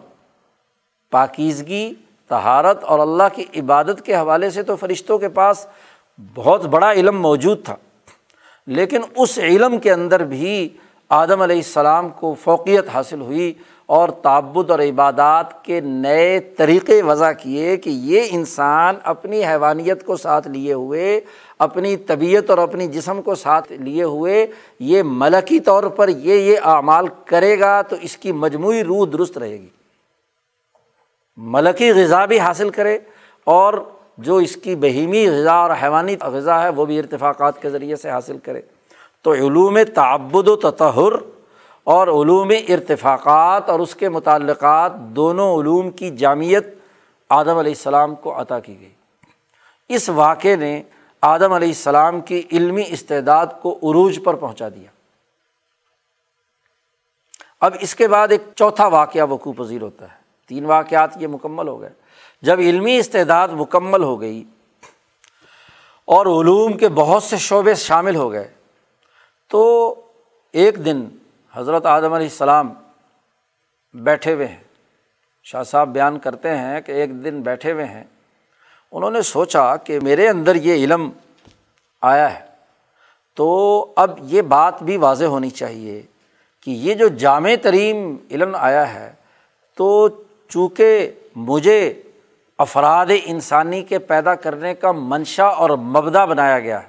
پاکیزگی تہارت اور اللہ کی عبادت کے حوالے سے تو فرشتوں کے پاس بہت بڑا علم موجود تھا۔ لیکن اس علم کے اندر بھی آدم علیہ السلام کو فوقیت حاصل ہوئی اور تعبد اور عبادات کے نئے طریقے وضع کیے کہ یہ انسان اپنی حیوانیت کو ساتھ لیے ہوئے، اپنی طبیعت اور اپنی جسم کو ساتھ لیے ہوئے، یہ ملکی طور پر یہ یہ اعمال کرے گا تو اس کی مجموعی روح درست رہے گی۔ ملکی غذا بھی حاصل کرے اور جو اس کی بہیمی غذا اور حیوانی غذا ہے، وہ بھی ارتفاقات کے ذریعے سے حاصل کرے۔ تو علوم تعبد و تطہر اور علوم ارتفاقات اور اس کے متعلقات دونوں علوم کی جامعت آدم علیہ السلام کو عطا کی گئی۔ اس واقعے نے آدم علیہ السلام کی علمی استعداد کو عروج پر پہنچا دیا۔ اب اس کے بعد ایک چوتھا واقعہ وقوع پذیر ہوتا ہے۔ تین واقعات یہ مکمل ہو گئے۔ جب علمی استعداد مکمل ہو گئی اور علوم کے بہت سے شعبے شامل ہو گئے، تو ایک دن حضرت اعظم علیہ السلام بیٹھے ہوئے ہیں۔ شاہ صاحب بیان کرتے ہیں کہ ایک دن بیٹھے ہوئے ہیں۔ انہوں نے سوچا کہ میرے اندر یہ علم آیا ہے، تو اب یہ بات بھی واضح ہونی چاہیے کہ یہ جو جامع ترین علم آیا ہے، تو چونکہ مجھے افراد انسانی کے پیدا کرنے کا منشا اور مبدا بنایا گیا ہے۔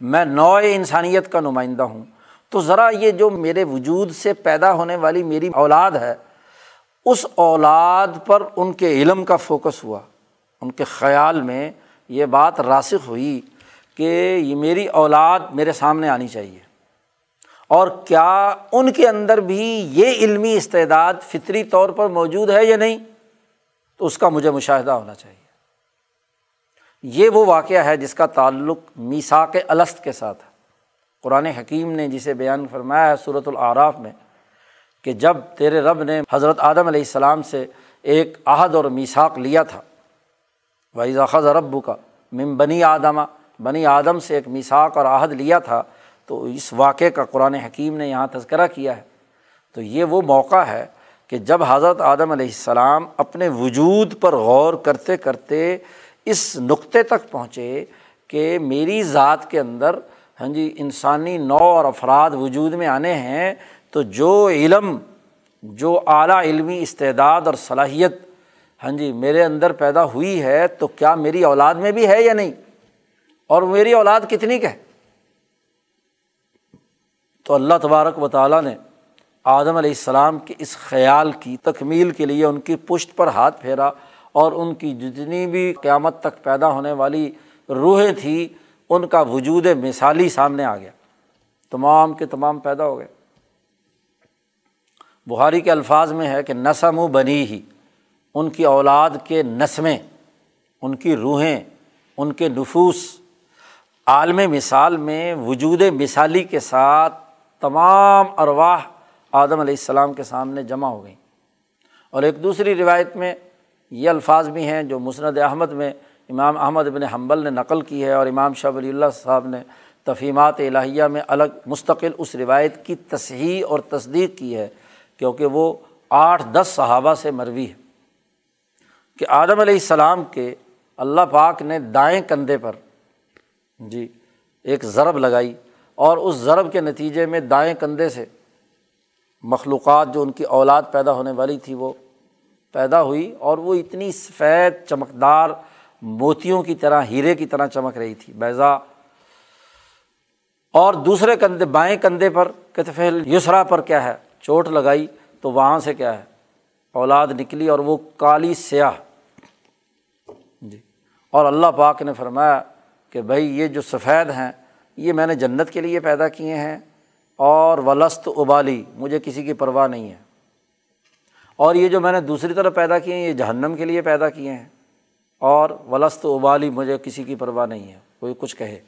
میں نو انسانیت کا نمائندہ ہوں۔ تو ذرا یہ جو میرے وجود سے پیدا ہونے والی میری اولاد ہے، اس اولاد پر ان کے علم کا فوکس ہوا۔ ان کے خیال میں یہ بات راسخ ہوئی کہ یہ میری اولاد میرے سامنے آنی چاہیے۔ اور کیا ان کے اندر بھی یہ علمی استعداد فطری طور پر موجود ہے یا نہیں؟ تو اس کا مجھے مشاہدہ ہونا چاہیے۔ یہ وہ واقعہ ہے جس کا تعلق میساک الست کے ساتھ ہے۔ قرآن حکیم نے جسے بیان فرمایا ہے صورت العراف میں کہ جب تیرے رب نے حضرت آدم علیہ السلام سے ایک عہد اور میساک لیا تھا وحیض خز ربو کا مم بنی آدمہ بنی آدم سے ایک میساک اور عہد لیا تھا، تو اس واقعے کا قرآن حکیم نے یہاں تذکرہ کیا ہے۔ تو یہ وہ موقع ہے کہ جب حضرت آدم علیہ السلام اپنے وجود پر غور کرتے کرتے اس نقطے تک پہنچے کہ میری ذات کے اندر ہاں جی انسانی نو اور افراد وجود میں آنے ہیں، تو جو علم، جو اعلیٰ علمی استعداد اور صلاحیت ہاں جی میرے اندر پیدا ہوئی ہے، تو کیا میری اولاد میں بھی ہے یا نہیں؟ اور میری اولاد کتنی کہ تو اللہ تبارک و تعالیٰ نے آدم علیہ السلام کے اس خیال کی تکمیل کے لیے ان کی پشت پر ہاتھ پھیرا اور ان کی جتنی بھی قیامت تک پیدا ہونے والی روحیں تھیں، ان کا وجود مثالی سامنے آ گیا۔ تمام کے تمام پیدا ہو گئے۔ بہاری کے الفاظ میں ہے کہ نسم و بنی ہی ان کی اولاد کے نسمیں، ان کی روحیں، ان کے نفوس۔ عالم مثال میں وجود مثالی کے ساتھ تمام ارواح آدم علیہ السلام کے سامنے جمع ہو گئیں۔ اور ایک دوسری روایت میں یہ الفاظ بھی ہیں جو مسند احمد میں امام احمد ابن حنبل نے نقل کی ہے اور امام شاہ ولی اللہ صاحب نے تفہیمات الہیہ میں الگ مستقل اس روایت کی تصحیح اور تصدیق کی ہے، کیونکہ وہ آٹھ دس صحابہ سے مروی ہے۔ کہ آدم علیہ السلام کے اللہ پاک نے دائیں کندھے پر جی ایک ضرب لگائی اور اس ضرب کے نتیجے میں دائیں کندھے سے مخلوقات جو ان کی اولاد پیدا ہونے والی تھی وہ پیدا ہوئی اور وہ اتنی سفید چمکدار موتیوں کی طرح، ہیرے کی طرح چمک رہی تھی۔ بیضا اور دوسرے کندھے، بائیں کندھے پر کتف یسرا پر کیا ہے؟ چوٹ لگائی۔ تو وہاں سے کیا ہے؟ اولاد نکلی اور وہ کالی سیاہ۔ جی۔ اور اللہ پاک نے فرمایا کہ بھائی یہ جو سفید ہیں، یہ میں نے جنت کے لیے پیدا کیے ہیں۔ اور ولست ابالی، مجھے کسی کی پرواہ نہیں ہے۔ اور یہ جو میں نے دوسری طرف پیدا کیے ہیں، یہ جہنم کے لیے پیدا کیے ہیں۔ اور ولست ابالی، مجھے کسی کی پرواہ نہیں ہے، کوئی کچھ کہے۔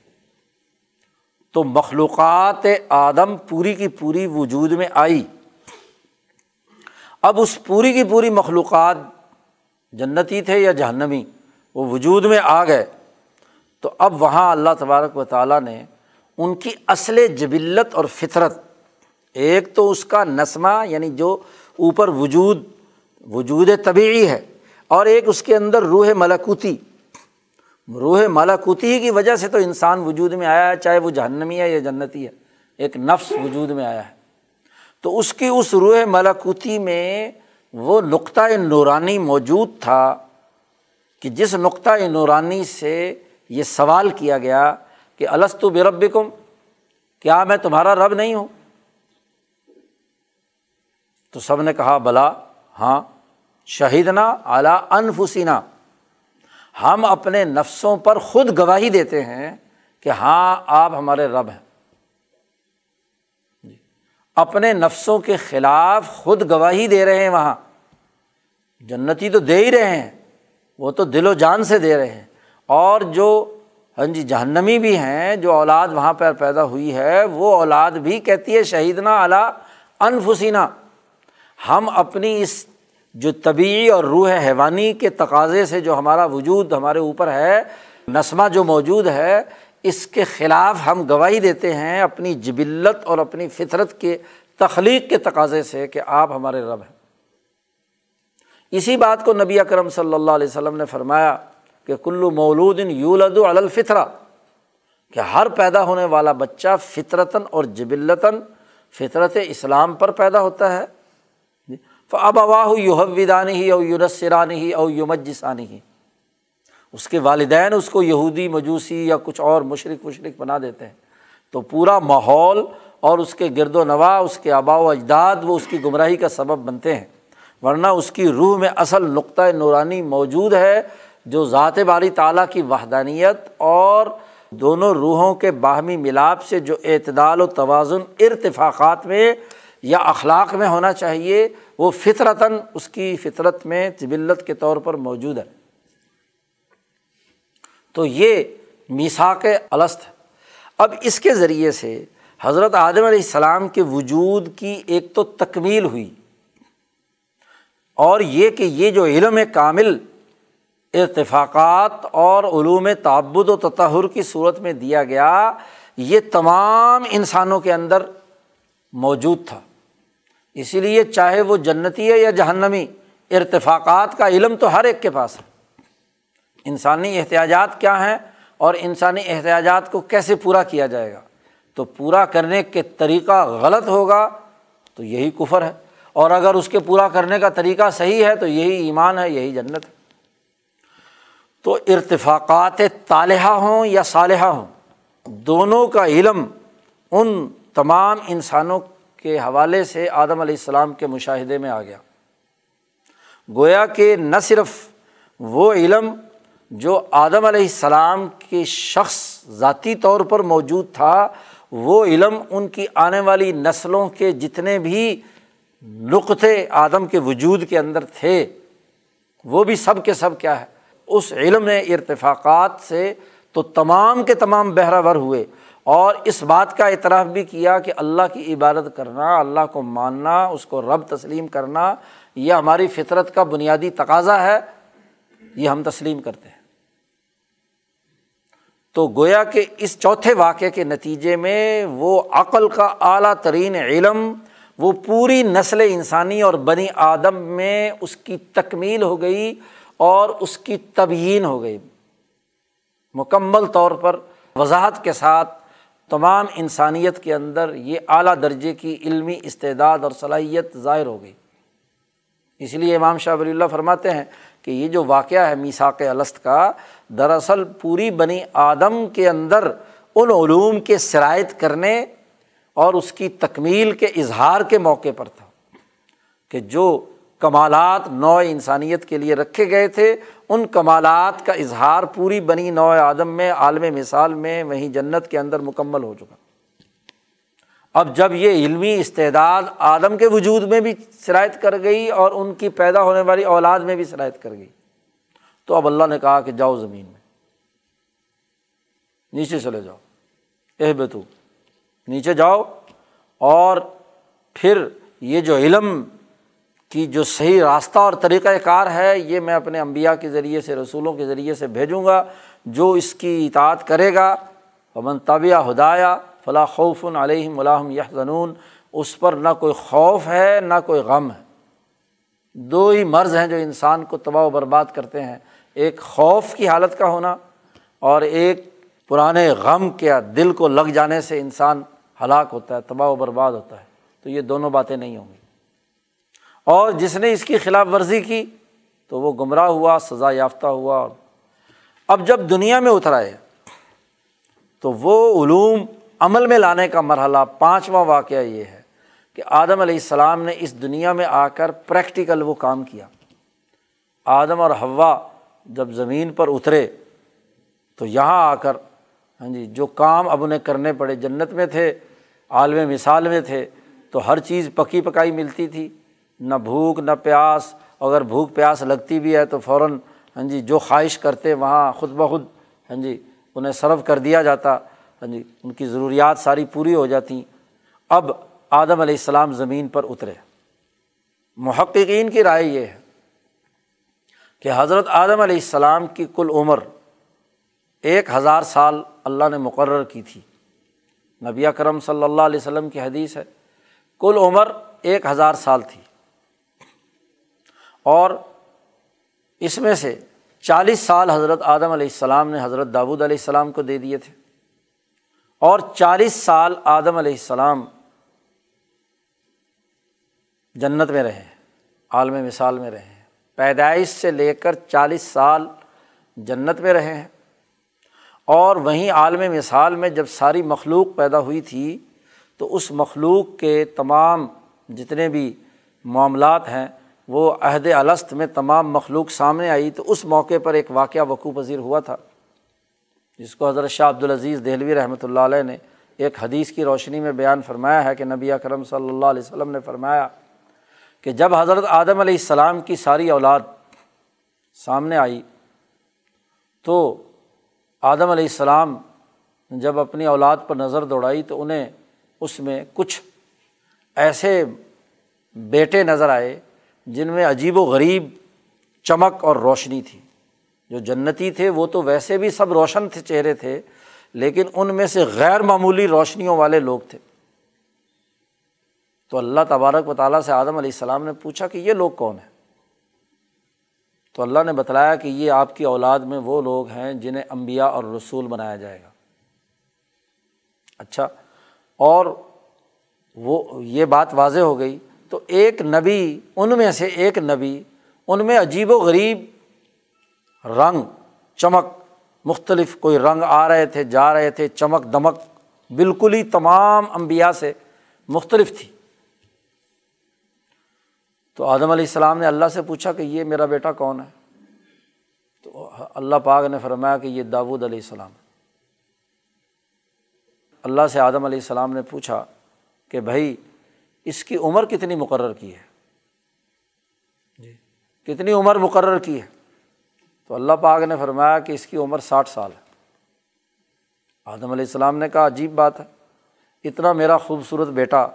تو مخلوقات آدم پوری کی پوری وجود میں آئی۔ اب اس پوری کی پوری مخلوقات جنتی تھے یا جہنمی، وہ وجود میں آ گئے۔ تو اب وہاں اللہ تبارک و تعالیٰ نے ان کی اصل جبلت اور فطرت۔ ایک تو اس کا نسمہ یعنی جو اوپر وجود وجود طبعی ہے، اور ایک اس کے اندر روح ملاکوتی روح ملاکوتی کی وجہ سے تو انسان وجود میں آیا ہے، چاہے وہ جہنمی ہے یا جنتی ہے، ایک نفس وجود میں آیا ہے۔ تو اس کی اس روح ملاکوتی میں وہ نقطۂ نورانی موجود تھا کہ جس نقطۂ نورانی سے یہ سوال کیا گیا کہ السط برب کم کیا میں تمہارا رب نہیں ہوں؟ تو سب نے کہا، بلا ہاں شہیدنا اعلیٰ انفسینہ ہم اپنے نفسوں پر خود گواہی دیتے ہیں کہ ہاں آپ ہمارے رب ہیں۔ جی۔ اپنے نفسوں کے خلاف خود گواہی دے رہے ہیں وہاں۔ جنتی تو دے ہی رہے ہیں، وہ تو دل و جان سے دے رہے ہیں۔ اور جو ہاں جی جہنمی بھی ہیں، جو اولاد وہاں پر پیدا ہوئی ہے، وہ اولاد بھی کہتی ہے، شہیدنا اعلیٰ انفسینہ ہم اپنی اس جو طبعی اور روح حیوانی کے تقاضے سے جو ہمارا وجود ہمارے اوپر ہے، نسمہ جو موجود ہے، اس کے خلاف ہم گواہی دیتے ہیں اپنی جبلت اور اپنی فطرت کے تخلیق کے تقاضے سے کہ آپ ہمارے رب ہیں۔ اسی بات کو نبی اکرم صلی اللہ علیہ وسلم نے فرمایا۔ کہ کلو مولود یولد الفطرہ، کہ ہر پیدا ہونے والا بچہ فطرتاً اور جبلتاً فطرت اسلام پر پیدا ہوتا ہے۔ اب اواہ یوحدانی ہی او یونسرانی ہی او یومجسانی ہی اس کے والدین اس کو یہودی، مجوسی یا کچھ اور مشرق وشرق بنا دیتے ہیں۔ تو پورا ماحول اور اس کے گرد و نواح، اس کے آبا و اجداد، وہ اس کی گمراہی کا سبب بنتے ہیں۔ ورنہ اس کی روح میں اصل نقطۂ نورانی موجود ہے۔ جو ذات باری تعالیٰ کی وحدانیت اور دونوں روحوں کے باہمی ملاپ سے جو اعتدال و توازن ارتفاقات میں یا اخلاق میں ہونا چاہیے، وہ فطرتاً اس کی فطرت میں طبلت کے طور پر موجود ہے۔ تو یہ میساک الست اب اس کے ذریعے سے حضرت عادم علیہ السلام کے وجود کی ایک تو تکمیل ہوئی اور یہ کہ یہ جو علم کامل ارتفاقات اور علوم تعبد و تطہر کی صورت میں دیا گیا، یہ تمام انسانوں کے اندر موجود تھا۔ اسی لیے چاہے وہ جنتی ہے یا جہنمی ارتفاقات کا علم تو ہر ایک کے پاس ہے۔ انسانی احتیاجات کیا ہیں اور انسانی احتیاجات کو کیسے پورا کیا جائے گا؟ تو پورا کرنے کے طریقہ غلط ہوگا تو یہی کفر ہے۔ اور اگر اس کے پورا کرنے کا طریقہ صحیح ہے تو یہی ایمان ہے، یہی جنت ہے۔ تو ارتفاقات طالحہ ہوں یا صالحہ ہوں، دونوں کا علم ان تمام انسانوں کے حوالے سے آدم علیہ السلام کے مشاہدے میں آ گیا۔ گویا کہ نہ صرف وہ علم جو آدم علیہ السلام کے شخص ذاتی طور پر موجود تھا، وہ علم ان کی آنے والی نسلوں کے جتنے بھی نقطے آدم کے وجود کے اندر تھے، وہ بھی سب کے سب کیا ہے؟ اس علم ارتفاقات سے تو تمام کے تمام بہراور ہوئے اور اس بات کا اعتراف بھی کیا کہ اللہ کی عبادت کرنا، اللہ کو ماننا، اس کو رب تسلیم کرنا، یہ ہماری فطرت کا بنیادی تقاضا ہے، یہ ہم تسلیم کرتے ہیں۔ تو گویا کہ اس چوتھے واقعے کے نتیجے میں وہ عقل کا اعلیٰ ترین علم، وہ پوری نسل انسانی اور بنی آدم میں اس کی تکمیل ہو گئی۔ اور اس کی تبیین ہو گئی۔ مکمل طور پر وضاحت کے ساتھ تمام انسانیت کے اندر یہ اعلیٰ درجے کی علمی استعداد اور صلاحیت ظاہر ہو گئی۔ اس لیے امام شاہ ولی اللہ فرماتے ہیں کہ یہ جو واقعہ ہے میساک الست کا، دراصل پوری بنی آدم کے اندر ان علوم کے شرائط کرنے اور اس کی تکمیل کے اظہار کے موقع پر تھا کہ جو کمالات نو انسانیت کے لیے رکھے گئے تھے۔ ان کمالات کا اظہار پوری بنی نو آدم میں، عالم مثال میں وہیں جنت کے اندر مکمل ہو چکا۔ اب جب یہ علمی استعداد آدم کے وجود میں بھی شرائط کر گئی اور ان کی پیدا ہونے والی اولاد میں بھی شرائط کر گئی، تو اب اللہ نے کہا کہ جاؤ زمین میں۔ نیچے چلے جاؤ۔ اے بتو نیچے جاؤ اور پھر یہ جو علم کی جو صحیح راستہ اور طریقۂ کار ہے، یہ میں اپنے امبیا کے ذریعے سے، رسولوں کے ذریعے سے بھیجوں گا، جو اس کی اطاعت کرے گا۔ امن طبیہ ہدایہ فلاں خوف علیہ ملاحم یہ زنون اس پر نہ کوئی خوف ہے، نہ کوئی غم ہے۔ دو ہی مرض ہیں جو انسان کو تباہ و برباد کرتے ہیں۔ ایک خوف کی حالت کا ہونا اور ایک پرانے غم کیا دل کو لگ جانے سے انسان ہلاک ہوتا ہے، تباہ و برباد ہوتا ہے۔ تو یہ دونوں باتیں نہیں ہوں گی۔ اور جس نے اس کی خلاف ورزی کی تو وہ گمراہ ہوا، سزا یافتہ ہوا۔ اب جب دنیا میں اترائے تو وہ علوم عمل میں لانے کا مرحلہ، پانچواں واقعہ یہ ہے کہ آدم علیہ السلام نے اس دنیا میں آ کر پریکٹیکل وہ کام کیا۔ آدم اور ہوا جب زمین پر اترے تو یہاں آ کر ہاں جی جو کام اب انہیں کرنے پڑے، جنت میں تھے، عالم مثال میں تھے، تو ہر چیز پکی پکائی ملتی تھی۔ نہ بھوک، نہ پیاس۔ اگر بھوک، پیاس لگتی بھی ہے تو فوراً ہاں جی جو خواہش کرتے وہاں خود بخود ہاں جی انہیں سرو کر دیا جاتا۔ ہاں جی ان کی ضروریات ساری پوری ہو جاتی۔ اب آدم علیہ السلام زمین پر اترے۔ محققین کی رائے یہ ہے کہ حضرت آدم علیہ السلام کی کل عمر ایک ہزار سال اللہ نے مقرر کی تھی۔ نبی کرم صلی اللہ علیہ وسلم کی حدیث ہے، کل عمر ایک ہزار سال تھی۔ اور اس میں سے چالیس سال حضرت آدم علیہ السلام نے حضرت داود علیہ السلام کو دے دیے تھے۔ اور چالیس سال آدم علیہ السلام جنت میں رہے، عالم مثال میں رہے۔ پیدائش سے لے کر چالیس سال جنت میں رہے۔ ہیں اور وہیں عالم مثال میں جب ساری مخلوق پیدا ہوئی تھی، تو اس مخلوق کے تمام جتنے بھی معاملات ہیں وہ عہد الست میں تمام مخلوق سامنے آئی تو اس موقع پر ایک واقعہ وقوع پذیر ہوا تھا، جس کو حضرت شاہ عبدالعزیز دہلوی رحمۃ اللہ علیہ نے ایک حدیث کی روشنی میں بیان فرمایا ہے کہ نبی اکرم صلی اللہ علیہ وسلم نے فرمایا کہ جب حضرت آدم علیہ السلام کی ساری اولاد سامنے آئی تو آدم علیہ السلام جب اپنی اولاد پر نظر دوڑائی تو انہیں اس میں کچھ ایسے بیٹے نظر آئے جن میں عجیب و غریب چمک اور روشنی تھی۔ جو جنتی تھے، وہ تو ویسے بھی سب روشن تھے، چہرے تھے، لیکن ان میں سے غیر معمولی روشنیوں والے لوگ تھے۔ تو اللہ تبارک و تعالیٰ سے آدم علیہ السلام نے پوچھا کہ یہ لوگ کون ہیں؟ تو اللہ نے بتلایا کہ یہ آپ کی اولاد میں وہ لوگ ہیں جنہیں امبیا اور رسول بنایا جائے گا۔ اچھا اور وہ یہ بات واضح ہو گئی تو ایک نبی، ان میں سے ایک نبی، ان میں عجیب و غریب رنگ، چمک، مختلف کوئی رنگ آ رہے تھے، جا رہے تھے، چمک، دمک، بالکل ہی تمام امبیا سے مختلف تھی۔ تو آدم علیہ السلام نے اللہ سے پوچھا کہ یہ میرا بیٹا کون ہے؟ تو اللہ پاک نے فرمایا کہ یہ داود علیہ السلام۔ اللہ سے آدم علیہ السلام نے پوچھا کہ بھائی اس کی عمر کتنی مقرر کی ہے؟ جی۔ کتنی عمر مقرر کی ہے؟ تو اللہ پاک نے فرمایا کہ اس کی عمر ساٹھ سال ہے۔ آدم علیہ السلام نے کہا عجیب بات ہے۔ اتنا میرا خوبصورت بیٹا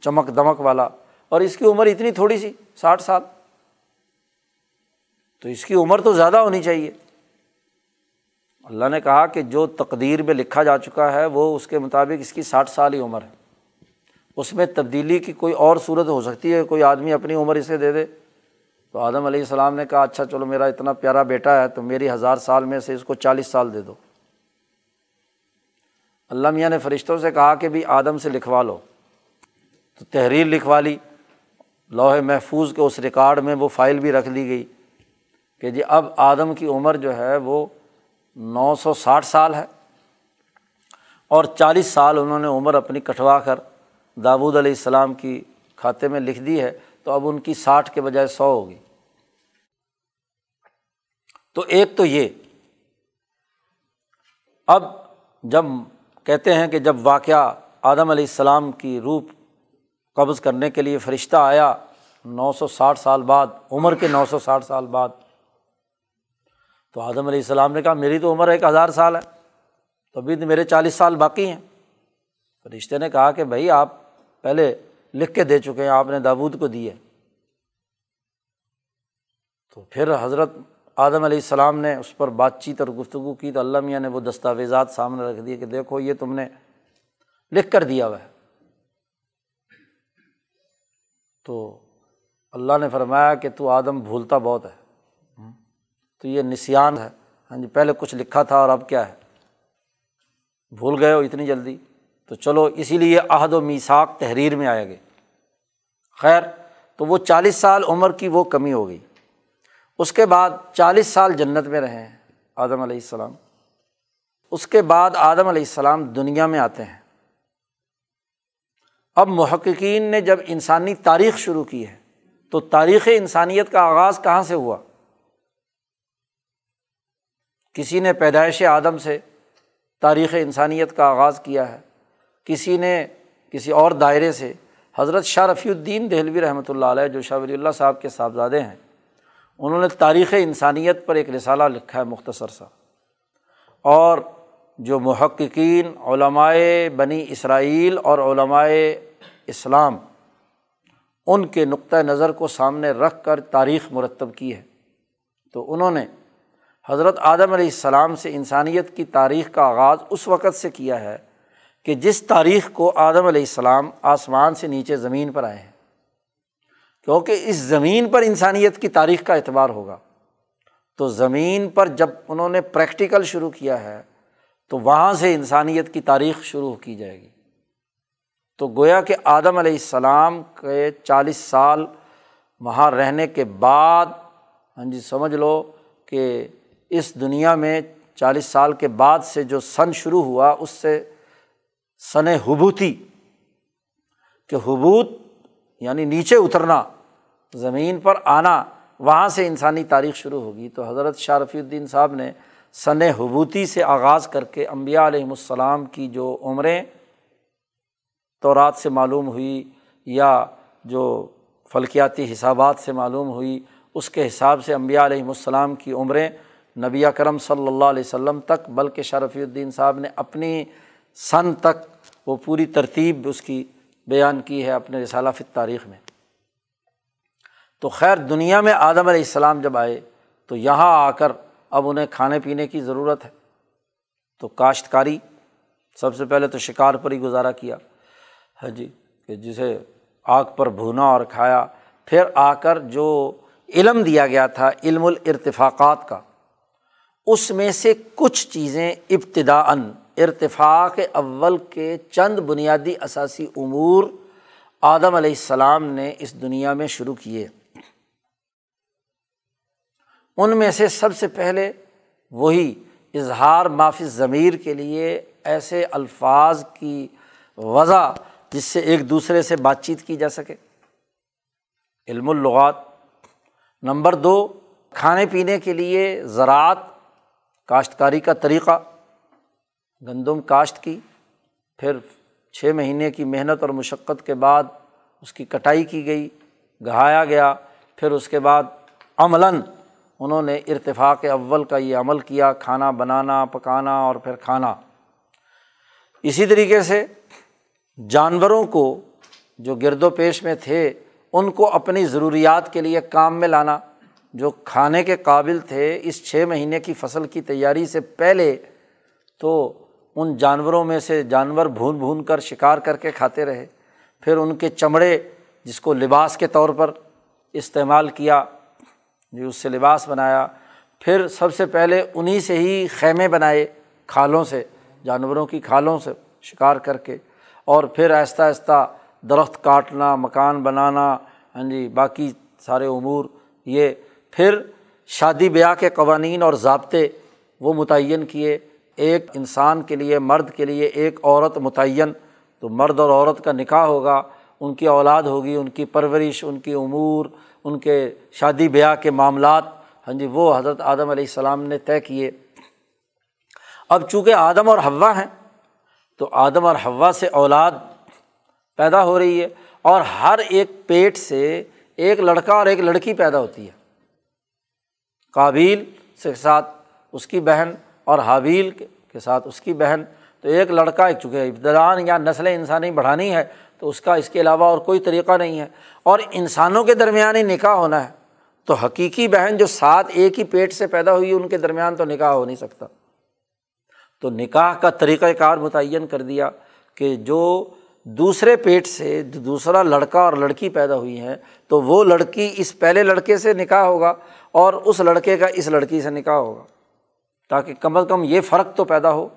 چمک دمک والا اور اس کی عمر اتنی تھوڑی سی ساٹھ سال۔ تو اس کی عمر تو زیادہ ہونی چاہیے۔ اللہ نے کہا کہ جو تقدیر میں لکھا جا چکا ہے وہ اس کے مطابق اس کی ساٹھ سال ہی عمر ہے۔ اس میں تبدیلی کی کوئی اور صورت ہو سکتی ہے، کوئی آدمی اپنی عمر اسے دے دے۔ تو آدم علیہ السلام نے کہا اچھا چلو میرا اتنا پیارا بیٹا ہے، تو میری ہزار سال میں سے اس کو چالیس سال دے دو۔ اللہ میاں نے فرشتوں سے کہا کہ بھی آدم سے لکھوا لو۔ تو تحریر لکھوا لی۔ لوہے محفوظ کے اس ریکارڈ میں وہ فائل بھی رکھ دی گئی کہ جی اب آدم کی عمر جو ہے وہ نو سو ساٹھ سال ہے اور چالیس سال انہوں نے عمر اپنی کٹوا کر داود علیہ السلام کی کھاتے میں لکھ دی ہے، تو اب ان کی ساٹھ کے بجائے سو ہوگی۔ تو ایک تو یہ، اب جب کہتے ہیں کہ جب واقعہ آدم علیہ السلام کی روپ قبض کرنے کے لیے فرشتہ آیا، نو سو ساٹھ سال بعد، عمر کے نو سو ساٹھ سال بعد، تو آدم علیہ السلام نے کہا، میری تو عمر ایک ہزار سال ہے، تو ابھی تو میرے چالیس سال باقی ہیں۔ فرشتے نے کہا کہ بھائی، آپ پہلے لکھ کے دے چکے ہیں، آپ نے داود کو دیے تو پھر حضرت آدم علیہ السلام نے اس پر بات چیت اور گفتگو کی، تو اللہ میاں نے وہ دستاویزات سامنے رکھ دیے کہ دیکھو، یہ تم نے لکھ کر دیا ہوا ہے۔ تو اللہ نے فرمایا کہ تو آدم بھولتا بہت ہے۔ تو یہ نسان ہے۔ ہاں جی پہلے کچھ لکھا تھا اور اب کیا ہے؟ بھول گئے ہو اتنی جلدی؟ تو چلو اسی لیے عہد و میساک تحریر میں آئے گے خیر، تو وہ چالیس سال عمر کی وہ کمی ہو گئی۔ اس کے بعد چالیس سال جنت میں رہے ہیں آدم علیہ السلام۔ اس کے بعد آدم علیہ السلام دنیا میں آتے ہیں۔ اب محققین نے جب انسانی تاریخ شروع کی ہے، تو تاریخ انسانیت کا آغاز کہاں سے ہوا؟ کسی نے پیدائش آدم سے تاریخ انسانیت کا آغاز کیا ہے۔ کسی نے کسی اور دائرے سے حضرت شاہ رفیع الدین دہلوی رحمۃ اللہ علیہ، جو شاہ ولی اللہ صاحب کے صاحبزادے ہیں، انہوں نے تاریخ انسانیت پر ایک رسالہ لکھا ہے مختصر سا۔ اور جو محققین علمائے بنی اسرائیل اور علمائے اسلام ان کے نقطۂ نظر کو سامنے رکھ کر تاریخ مرتب کی ہے، تو انہوں نے حضرت آدم علیہ السلام سے انسانیت کی تاریخ کا آغاز اس وقت سے کیا ہے کہ جس تاریخ کو آدم علیہ السلام آسمان سے نیچے زمین پر آئے ہیں، کیونکہ اس زمین پر انسانیت کی تاریخ کا اعتبار ہوگا۔ تو زمین پر جب انہوں نے پریکٹیکل شروع کیا ہے، تو وہاں سے انسانیت کی تاریخ شروع کی جائے گی۔ تو گویا کہ آدم علیہ السلام کے چالیس سال وہاں رہنے کے بعد ہاں جی سمجھ لو کہ اس دنیا میں چالیس سال کے بعد سے جو سن شروع ہوا، اس سے سن حبوتی، کہ حبوت یعنی نیچے اترنا، زمین پر آنا، وہاں سے انسانی تاریخ شروع ہوگی۔ تو حضرت شاہ رفیع الدین صاحب نے سن حبوتی سے آغاز کر کے امبیا علیہم السلام کی جو عمریں تو رات سے معلوم ہوئی یا جو فلکیاتی حسابات سے معلوم ہوئی، اس کے حساب سے امبیا علیہم السلام کی عمریں نبی کرم صلی اللہ علیہ وسلم تک، بلکہ شرفی الدین صاحب نے اپنی سن تک وہ پوری ترتیب اس کی بیان کی ہے اپنے رسالہ فی تاریخ میں۔ تو خیر دنیا میں آدم علیہ السلام جب آئے تو یہاں آ کر اب انہیں کھانے پینے کی ضرورت ہے۔ تو کاشتکاری، سب سے پہلے تو شکار پر ہی گزارا کیا۔ ہے جی کہ جسے آگ پر بھونا اور کھایا، پھر آ کر جو علم دیا گیا تھا علم الارتفاقات کا، اس میں سے کچھ چیزیں ابتدا ان ارتفاق اول کے چند بنیادی اثاثی امور آدم علیہ السلام نے اس دنیا میں شروع کیے۔ ان میں سے سب سے پہلے وہی اظہار معافی ضمیر کے لیے ایسے الفاظ کی وضع جس سے ایک دوسرے سے بات چیت کی جا سکے۔ علم الغات نمبر دو، کھانے پینے کے لیے زراعت، کاشتکاری کا طریقہ۔ گندم کاشت کی، پھر چھ مہینے کی محنت اور مشقت کے بعد اس کی کٹائی کی گئی، گہایا گیا، پھر اس کے بعد عملاً انہوں نے ارتفاق اول کا یہ عمل کیا، کھانا بنانا، پکانا اور پھر کھانا۔ اسی طریقے سے جانوروں کو جو گرد و پیش میں تھے، ان کو اپنی ضروریات کے لیے کام میں لانا۔ جو کھانے کے قابل تھے، اس چھ مہینے کی فصل کی تیاری سے پہلے تو ان جانوروں میں سے جانور بھون بھون کر شکار کر کے کھاتے رہے۔ پھر ان کے چمڑے جس کو لباس کے طور پر استعمال کیا جو اس سے لباس بنایا۔ پھر سب سے انہیں انہیں سے ہی خیمے بنائے کھالوں سے، جانوروں کی کھالوں سے شکار کر کے۔ اور پھر آہستہ آہستہ درخت کاٹنا، مکان بنانا ہاں جی باقی سارے امور، یہ۔ پھر شادی بیاہ کے قوانین اور ضابطے وہ متعین کیے۔ ایک انسان کے لیے، مرد کے لیے ایک عورت متعین، تو مرد اور عورت کا نکاح ہوگا، ان کی اولاد ہوگی، ان کی پرورش، ان کی امور، ان کے شادی بیاہ کے معاملات۔ ہاں جی وہ حضرت آدم علیہ السلام نے طے کیے۔ اب چونکہ آدم اور ہوا ہیں، تو آدم اور ہوا سے اولاد پیدا ہو رہی ہے، اور ہر ایک پیٹ سے ایک لڑکا اور ایک لڑکی پیدا ہوتی ہے۔ کابیل سے ساتھ اس کی بہن اور حابیل کے ساتھ اس کی بہن۔ تو ایک لڑکا، ایک چونکہ ابتدان یا نسل انسانی بڑھانی ہے، تو اس کا اس کے علاوہ اور کوئی طریقہ نہیں ہے۔ اور انسانوں کے درمیان ہی نکاح ہونا ہے۔ تو حقیقی بہن جو سات ایک ہی پیٹ سے پیدا ہوئی ان کے درمیان تو نکاح ہو نہیں سکتا۔ تو نکاح کا طریقۂ کار متعین کر دیا کہ جو دوسرے پیٹ سے دوسرا لڑکا اور لڑکی پیدا ہوئی ہیں، تو وہ لڑکی اس پہلے لڑکے سے نکاح ہوگا اور اس لڑکے کا اس لڑکی سے نکاح ہوگا۔ تاکہ کم از کم یہ فرق تو پیدا ہو۔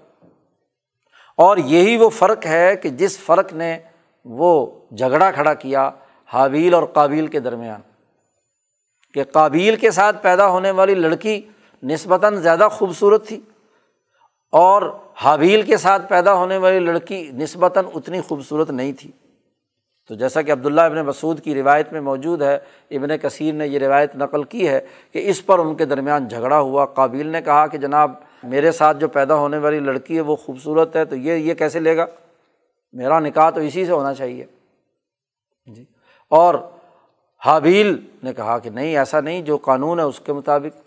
اور یہی وہ فرق ہے کہ جس فرق نے وہ جھگڑا کھڑا کیا حابیل اور قابیل کے درمیان۔ کہ قابیل کے ساتھ پیدا ہونے والی لڑکی نسبتاً زیادہ خوبصورت تھی، اور حابیل کے ساتھ پیدا ہونے والی لڑکی نسبتاً اتنی خوبصورت نہیں تھی۔ تو جیسا کہ عبداللہ ابن مسعود کی روایت میں موجود ہے، ابن کثیر نے یہ روایت نقل کی ہے کہ اس پر ان کے درمیان جھگڑا ہوا۔ قابل نے کہا کہ جناب، میرے ساتھ جو پیدا ہونے والی لڑکی ہے، وہ خوبصورت ہے، تو یہ یہ کیسے لے گا؟ میرا نکاح تو اسی سے ہونا چاہیے۔ جی۔ اور حابیل نے کہا کہ نہیں، ایسا نہیں، جو قانون ہے اس کے مطابق۔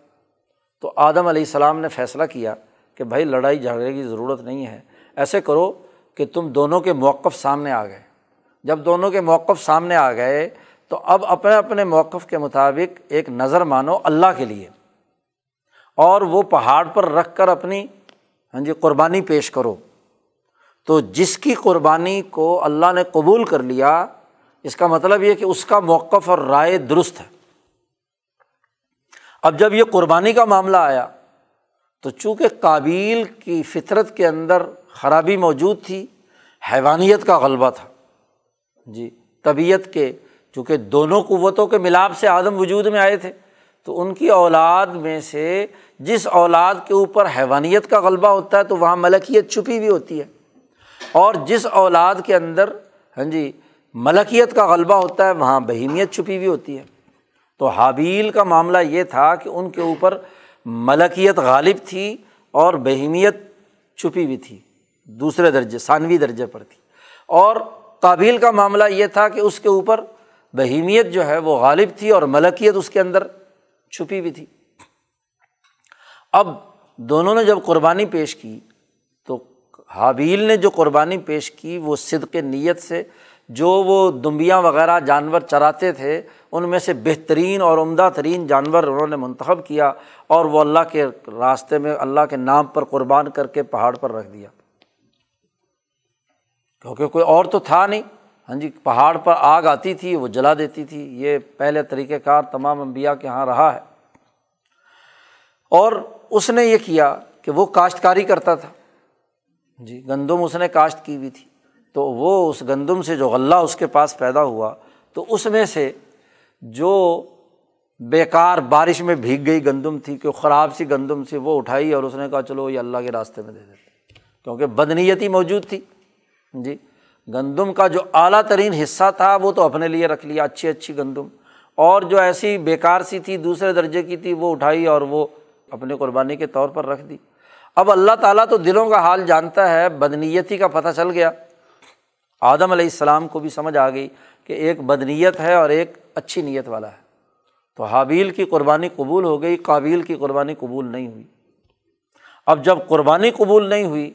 تو آدم علیہ السلام نے فیصلہ کیا کہ بھائی، لڑائی جھگڑے کی ضرورت نہیں ہے۔ ایسے کرو کہ تم دونوں کے موقف سامنے آ گئے۔ جب دونوں کے موقف سامنے آ گئے، تو اب اپنے اپنے موقف کے مطابق ایک نظر مانو اللہ کے لیے۔ اور وہ پہاڑ پر رکھ کر اپنی ہاں جی قربانی پیش کرو۔ تو جس کی قربانی کو اللہ نے قبول کر لیا، اس کا مطلب یہ کہ اس کا موقف اور رائے درست ہے۔ اب جب یہ قربانی کا معاملہ آیا، تو چونکہ قابل کی فطرت کے اندر خرابی موجود تھی، حیوانیت کا غلبہ تھا۔ جی طبیعت کے، چونکہ دونوں قوتوں کے ملاپ سے آدم وجود میں آئے تھے، تو ان کی اولاد میں سے جس اولاد کے اوپر حیوانیت کا غلبہ ہوتا ہے، تو وہاں ملکیت چھپی ہوئی ہوتی ہے۔ اور جس اولاد کے اندر ہاں جی ملکیت کا غلبہ ہوتا ہے، وہاں بہیمیت چھپی ہوئی ہوتی ہے۔ تو حابیل کا معاملہ یہ تھا کہ ان کے اوپر ملکیت غالب تھی اور بہیمیت چھپی ہوئی تھی، دوسرے درجے، ثانوی درجے پر تھی۔ اور قابل کا معاملہ یہ تھا کہ اس کے اوپر بہیمیت جو ہے وہ غالب تھی اور ملکیت اس کے اندر چھپی ہوئی تھی۔ اب دونوں نے جب قربانی پیش کی تو حابیل نے جو قربانی پیش کی وہ صدق نیت سے جو وہ دمبیاں وغیرہ جانور چراتے تھے ان میں سے بہترین اور عمدہ ترین جانور انہوں نے منتخب کیا اور وہ اللہ کے راستے میں اللہ کے نام پر قربان کر کے پہاڑ پر رکھ دیا۔ کیونکہ کوئی اور تو تھا نہیں۔ ہاں جی پہاڑ پر آگ آتی تھی، وہ جلا دیتی تھی۔ یہ پہلے طریقۂ کار تمام امبیا کے یہاں رہا ہے۔ اور اس نے یہ کیا کہ وہ کاشتکاری کرتا تھا۔ جی گندم اس نے کاشت کی ہوئی تھی۔ تو وہ اس گندم سے جو غلہ اس کے پاس پیدا ہوا، تو اس میں سے جو بیکار بارش میں بھیگ گئی گندم تھی، کہ خراب سی گندم سی، وہ اٹھائی اور اس نے کہا، چلو یہ اللہ کے راستے میں دے دیتے۔ کیونکہ بدنیتی موجود تھی۔ جی گندم کا جو اعلیٰ ترین حصہ تھا، وہ تو اپنے لیے رکھ لیا، اچھی اچھی گندم۔ اور جو ایسی بیکار سی تھی، دوسرے درجے کی تھی، وہ اٹھائی اور وہ اپنے قربانی کے طور پر رکھ دی۔ اب اللہ تعالیٰ تو دلوں کا حال جانتا ہے، بدنیتی کا پتہ چل گیا۔ آدم علیہ السلام کو بھی سمجھ آ گئی کہ ایک بدنیت ہے اور ایک اچھی نیت والا ہے۔ تو حابیل کی قربانی قبول ہو گئی قابل کی قربانی قبول نہیں ہوئی۔ اب جب قربانی قبول نہیں ہوئی،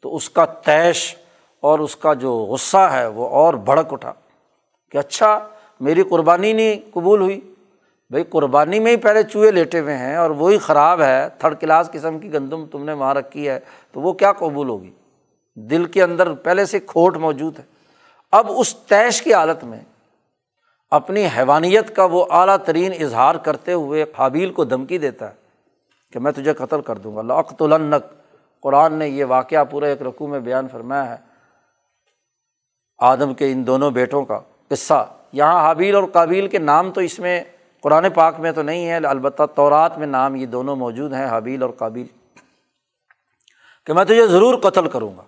تو اس کا تیش اور اس کا جو غصہ ہے وہ اور بھڑک اٹھا کہ اچھا میری قربانی نہیں قبول ہوئی۔ بھائی قربانی میں ہی پہلے چوہے لیٹے ہوئے ہیں اور وہی خراب ہے، تھرڈ کلاس قسم کی گندم تم نے وہاں رکھی ہے، تو وہ کیا قبول ہوگی؟ دل کے اندر پہلے سے کھوٹ موجود ہے۔ اب اس تیش کی حالت میں اپنی حیوانیت کا وہ اعلیٰ ترین اظہار کرتے ہوئے حابیل کو دھمکی دیتا ہے کہ میں تجھے قتل کر دوں گا۔ لقت النک قرآن نے یہ واقعہ پورا ایک رقوع میں بیان فرمایا ہے۔ آدم کے ان دونوں بیٹوں کا قصہ۔ یہاں حابیل اور قابیل کے نام تو اس میں قرآن پاک میں تو نہیں ہے، البتہ طورات میں نام یہ دونوں موجود ہیں، حابیل اور قابل کہ میں تجھے ضرور قتل کروں گا۔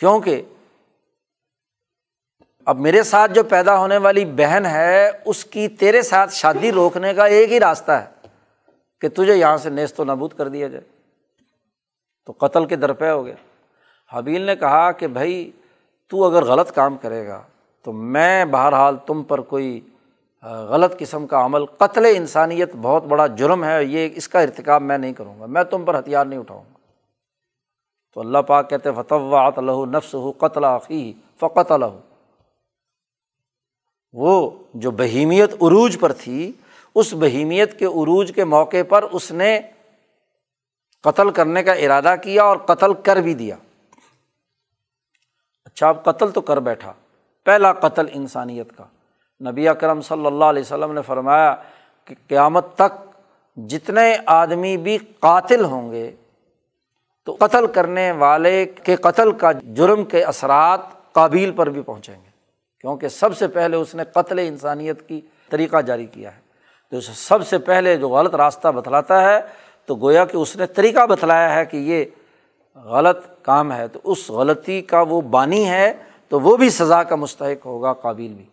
کیونکہ اب میرے ساتھ جو پیدا ہونے والی بہن ہے، اس کی تیرے ساتھ شادی روکنے کا ایک ہی راستہ ہے کہ تجھے یہاں سے نیست و نبود کر دیا جائے۔ تو قتل کے درپے ہو گیا حبیل نے کہا کہ بھائی تو اگر غلط کام کرے گا تو میں بہرحال تم پر کوئی غلط قسم کا عمل، قتل انسانیت بہت بڑا جرم ہے، یہ اس کا ارتکاب میں نہیں کروں گا، میں تم پر ہتھیار نہیں اٹھاؤں گا۔ تو اللہ پاک کہتے فتوات الہ نفس ہو قتل عقی فقت الہ وہ جو بہیمیت عروج پر تھی، اس بہیمیت کے عروج کے موقع پر اس نے قتل کرنے کا ارادہ کیا اور قتل کر بھی دیا۔ اچھا اب قتل تو کر بیٹھا۔ پہلا قتل انسانیت کا۔ نبی اکرم صلی اللہ علیہ وسلم نے فرمایا کہ قیامت تک جتنے آدمی بھی قاتل ہوں گے، تو قتل کرنے والے کے قتل کا جرم کے اثرات قابل پر بھی پہنچیں گے۔ کیونکہ سب سے پہلے اس نے قتل انسانیت کی طریقہ جاری کیا ہے۔ تو سب سے پہلے جو غلط راستہ بتلاتا ہے، تو گویا کہ اس نے طریقہ بتلایا ہے کہ یہ غلط کام ہے، تو اس غلطی کا وہ بانی ہے تو وہ بھی سزا کا مستحق ہوگا قابل بھی۔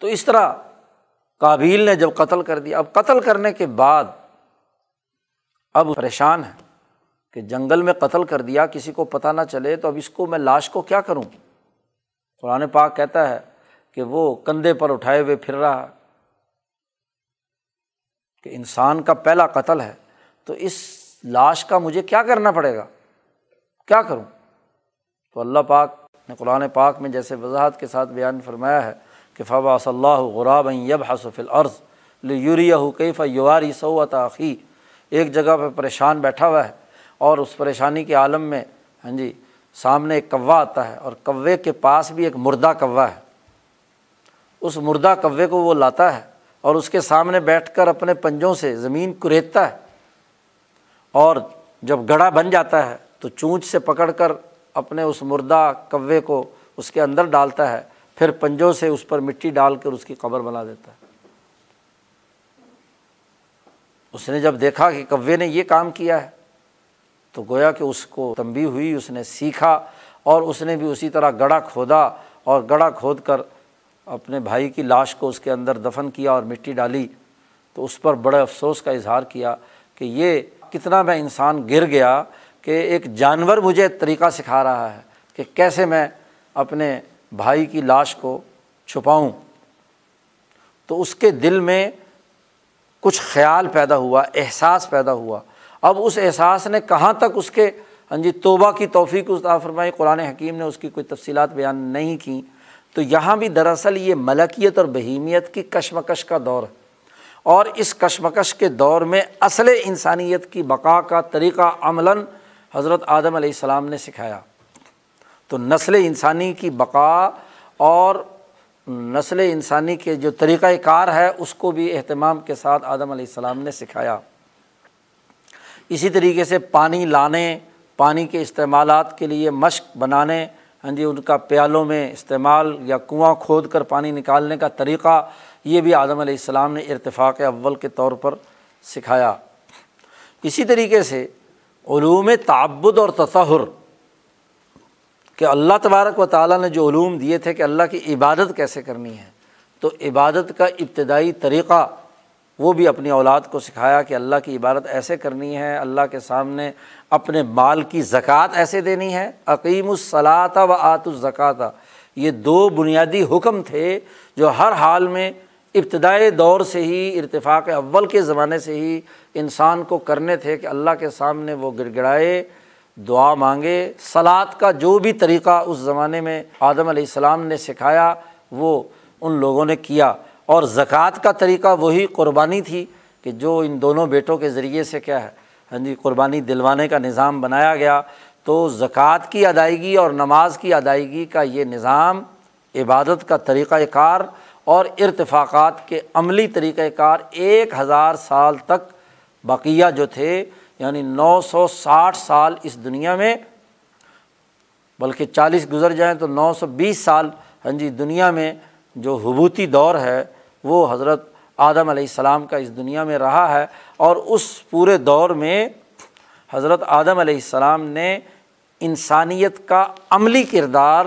تو اس طرح کابل نے جب قتل کر دیا، اب قتل کرنے کے بعد اب پریشان ہے کہ جنگل میں قتل کر دیا، کسی کو پتہ نہ چلے، تو اب اس کو میں لاش کو کیا کروں؟ قرآن پاک کہتا ہے کہ وہ کندھے پر اٹھائے ہوئے پھر رہا کہ انسان کا پہلا قتل ہے، تو اس لاش کا مجھے کیا کرنا پڑے گا؟ کیا کروں؟ تو اللہ پاک نے قرآن پاک میں جیسے وضاحت کے ساتھ بیان فرمایا ہے کہ فبا صلی اللہ غراب یب حسف العرض لیوریا کیف یواری سوت عقی ایک جگہ پہ پریشان بیٹھا ہوا ہے اور اس پریشانی کے عالم میں ہاں جی سامنے ایک کوا آتا ہے اور کوے کے پاس بھی ایک مردہ کوا ہے۔ اس مردہ کوے کو وہ لاتا ہے اور اس کے سامنے بیٹھ کر اپنے پنجوں سے زمین کریتتا ہے۔ اور جب گڑھا بن جاتا ہے تو چونچ سے پکڑ کر اپنے اس مردہ کوے کو اس کے اندر ڈالتا ہے، پھر پنجوں سے اس پر مٹی ڈال کر اس کی قبر بنا دیتا ہے۔ اس نے جب دیکھا کہ کوے نے یہ کام کیا ہے، تو گویا کہ اس کو تنبی ہوئی، اس نے سیکھا اور اس نے بھی اسی طرح گڑھا کھودا اور گڑھا کھود کر اپنے بھائی کی لاش کو اس کے اندر دفن کیا اور مٹی ڈالی۔ تو اس پر بڑے افسوس کا اظہار کیا کہ یہ کتنا میں انسان گر گیا کہ ایک جانور مجھے طریقہ سکھا رہا ہے کہ کیسے میں اپنے بھائی کی لاش کو چھپاؤں۔ تو اس کے دل میں کچھ خیال پیدا ہوا، احساس پیدا ہوا۔ اب اس احساس نے کہاں تک اس کے ہاں جی توبہ کی توفیق عطا فرمائی؟ قرآن حکیم نے اس کی کوئی تفصیلات بیان نہیں کیں۔ تو یہاں بھی دراصل یہ ملکیت اور بہیمیت کی کشمکش کا دور ہے۔ اور اس کشمکش کے دور میں اصل انسانیت کی بقا کا طریقہ عملاً حضرت آدم علیہ السلام نے سکھایا۔ تو نسل انسانی کی بقا اور نسل انسانی کے جو طریقۂ کار ہے، اس کو بھی اہتمام کے ساتھ آدم علیہ السلام نے سکھایا۔ اسی طریقے سے پانی لانے، پانی کے استعمالات کے لیے مشق بنانے ہاں جی ان کا پیالوں میں استعمال یا کنواں کھود کر پانی نکالنے کا طریقہ یہ بھی آدم علیہ السلام نے ارتفاق اول کے طور پر سکھایا۔ اسی طریقے سے علوم تعبد اور تصہر کہ اللہ تبارک و تعالیٰ نے جو علوم دیے تھے کہ اللہ کی عبادت کیسے کرنی ہے، تو عبادت کا ابتدائی طریقہ وہ بھی اپنی اولاد کو سکھایا کہ اللہ کی عبادت ایسے کرنی ہے، اللہ کے سامنے اپنے مال کی زکوٰۃ ایسے دینی ہے۔ عقیم الصلاۃ و آت الزکاتہ یہ دو بنیادی حکم تھے جو ہر حال میں ابتدائی دور سے ہی، ارتفاق اول کے زمانے سے ہی انسان کو کرنے تھے کہ اللہ کے سامنے وہ گڑ گڑائے دعا مانگے۔ سلاد کا جو بھی طریقہ اس زمانے میں آدم علیہ السلام نے سکھایا، وہ ان لوگوں نے کیا۔ اور زکوٰۃ کا طریقہ وہی قربانی تھی کہ جو ان دونوں بیٹوں کے ذریعے سے کیا ہے ہاں جی قربانی دلوانے کا نظام بنایا گیا۔ تو زکوٰۃ کی ادائیگی اور نماز کی ادائیگی کا یہ نظام، عبادت کا طریقۂ کار اور ارتفاقات کے عملی طریقۂ کار ایک ہزار سال تک بقیہ جو تھے یعنی نو سو ساٹھ سال اس دنیا میں، بلکہ چالیس گزر جائیں تو نو سو بیس سال ہاں جی دنیا میں جو حبوتی دور ہے، وہ حضرت آدم علیہ السلام کا اس دنیا میں رہا ہے۔ اور اس پورے دور میں حضرت آدم علیہ السلام نے انسانیت کا عملی کردار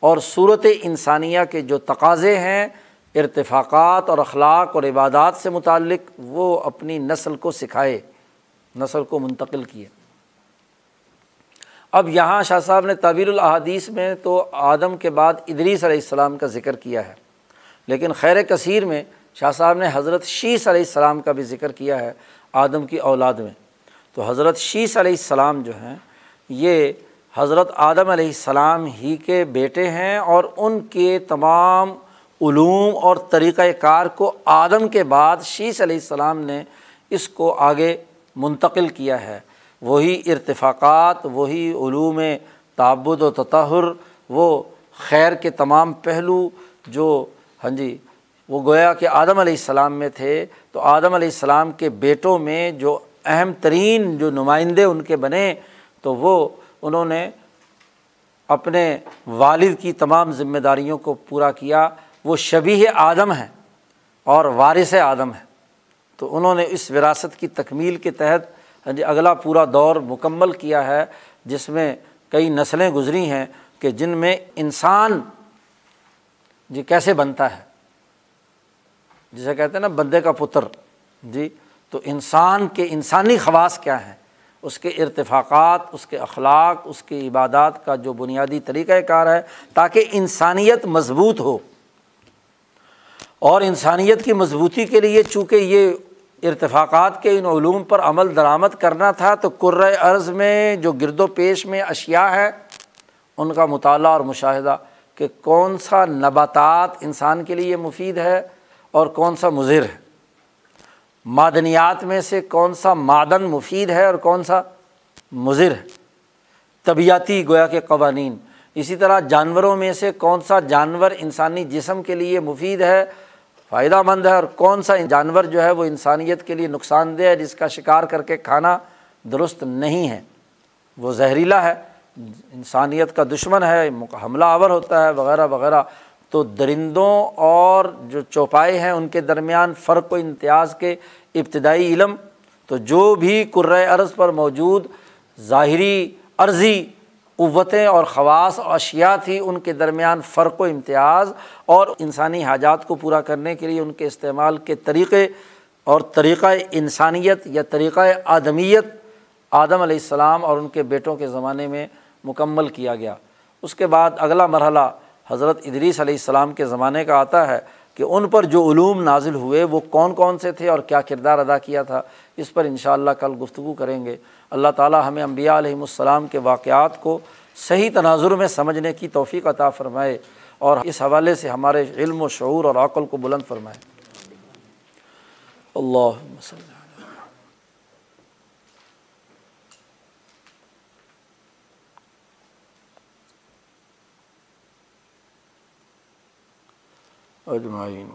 اور صورت انسانیہ کے جو تقاضے ہیں ارتفاقات اور اخلاق اور عبادات سے متعلق وہ اپنی نسل کو سکھائے، نسل کو منتقل کیے۔ اب یہاں شاہ صاحب نے طویل الحادیث میں تو آدم کے بعد ادریس علیہ السلام کا ذکر کیا ہے، لیکن خیر کثیر میں شاہ صاحب نے حضرت شیس علیہ السلام کا بھی ذکر کیا ہے آدم کی اولاد میں۔ تو حضرت شیس علیہ السلام جو ہیں، یہ حضرت آدم علیہ السلام ہی کے بیٹے ہیں اور ان کے تمام علوم اور طریقۂ کار کو آدم کے بعد شیس علیہ السلام نے اس کو آگے منتقل کیا ہے۔ وہی ارتفاقات، وہی علوم تعبد و تطہر، وہ خیر کے تمام پہلو جو ہاں جی وہ گویا کہ آدم علیہ السلام میں تھے۔ تو آدم علیہ السلام کے بیٹوں میں جو اہم ترین، جو نمائندے ان کے بنے، تو وہ انہوں نے اپنے والد کی تمام ذمہ داریوں کو پورا کیا۔ وہ شبیہ آدم ہیں اور وارث آدم ہیں۔ تو انہوں نے اس وراثت کی تکمیل کے تحت ہاں جی، اگلا پورا دور مکمل کیا ہے، جس میں کئی نسلیں گزری ہیں کہ جن میں انسان جی کیسے بنتا ہے۔ جسے کہتے ہیں نا، بندے کا پتر۔ جی تو انسان کے انسانی خواص کیا ہیں؟ اس کے ارتفاقات، اس کے اخلاق، اس کی عبادات کا جو بنیادی طریقۂ کار ہے، تاکہ انسانیت مضبوط ہو۔ اور انسانیت کی مضبوطی کے لیے چونکہ یہ ارتفاقات کے ان علوم پر عمل درآمد کرنا تھا، تو قرۂۂ عرض میں جو گرد و پیش میں اشیا ہے ان کا مطالعہ اور مشاہدہ کہ کون سا نباتات انسان کے لیے مفید ہے اور کون سا مضر ہے۔ معدنیات میں سے کون سا معدن مفید ہے اور کون سا مضر ہے۔ طبیعتی گویا کے قوانین۔ اسی طرح جانوروں میں سے کون سا جانور انسانی جسم کے لیے مفید ہے فائدہ مند ہے اور کون سا جانور جو ہے وہ انسانیت کے لیے نقصان دہ ہے جس کا شکار کر کے کھانا درست نہیں ہے؟ وہ زہریلا ہے، انسانیت کا دشمن ہے، حملہ آور ہوتا ہے، وغیرہ وغیرہ۔ تو درندوں اور جو چوپائے ہیں ان کے درمیان فرق و امتیاز کے ابتدائی علم۔ تو جو بھی قرۂۂ عرض پر موجود ظاہری عرضی قوتیں اور خواص اور اشیا تھی، ان کے درمیان فرق و امتیاز اور انسانی حاجات کو پورا کرنے کے لیے ان کے استعمال کے طریقے اور طریقۂ انسانیت یا طریقۂ آدمیت آدم علیہ السلام اور ان کے بیٹوں کے زمانے میں مکمل کیا گیا۔ اس کے بعد اگلا مرحلہ حضرت ادریس علیہ السلام کے زمانے کا آتا ہے کہ ان پر جو علوم نازل ہوئے وہ کون کون سے تھے اور کیا کردار ادا کیا تھا، اس پر ان شاء اللہ کل گفتگو کریں گے۔ اللہ تعالیٰ ہمیں انبیاء علیہم السلام کے واقعات کو صحیح تناظر میں سمجھنے کی توفیق عطا فرمائے اور اس حوالے سے ہمارے علم و شعور اور عقل کو بلند فرمائے۔ اللہ اجمعین۔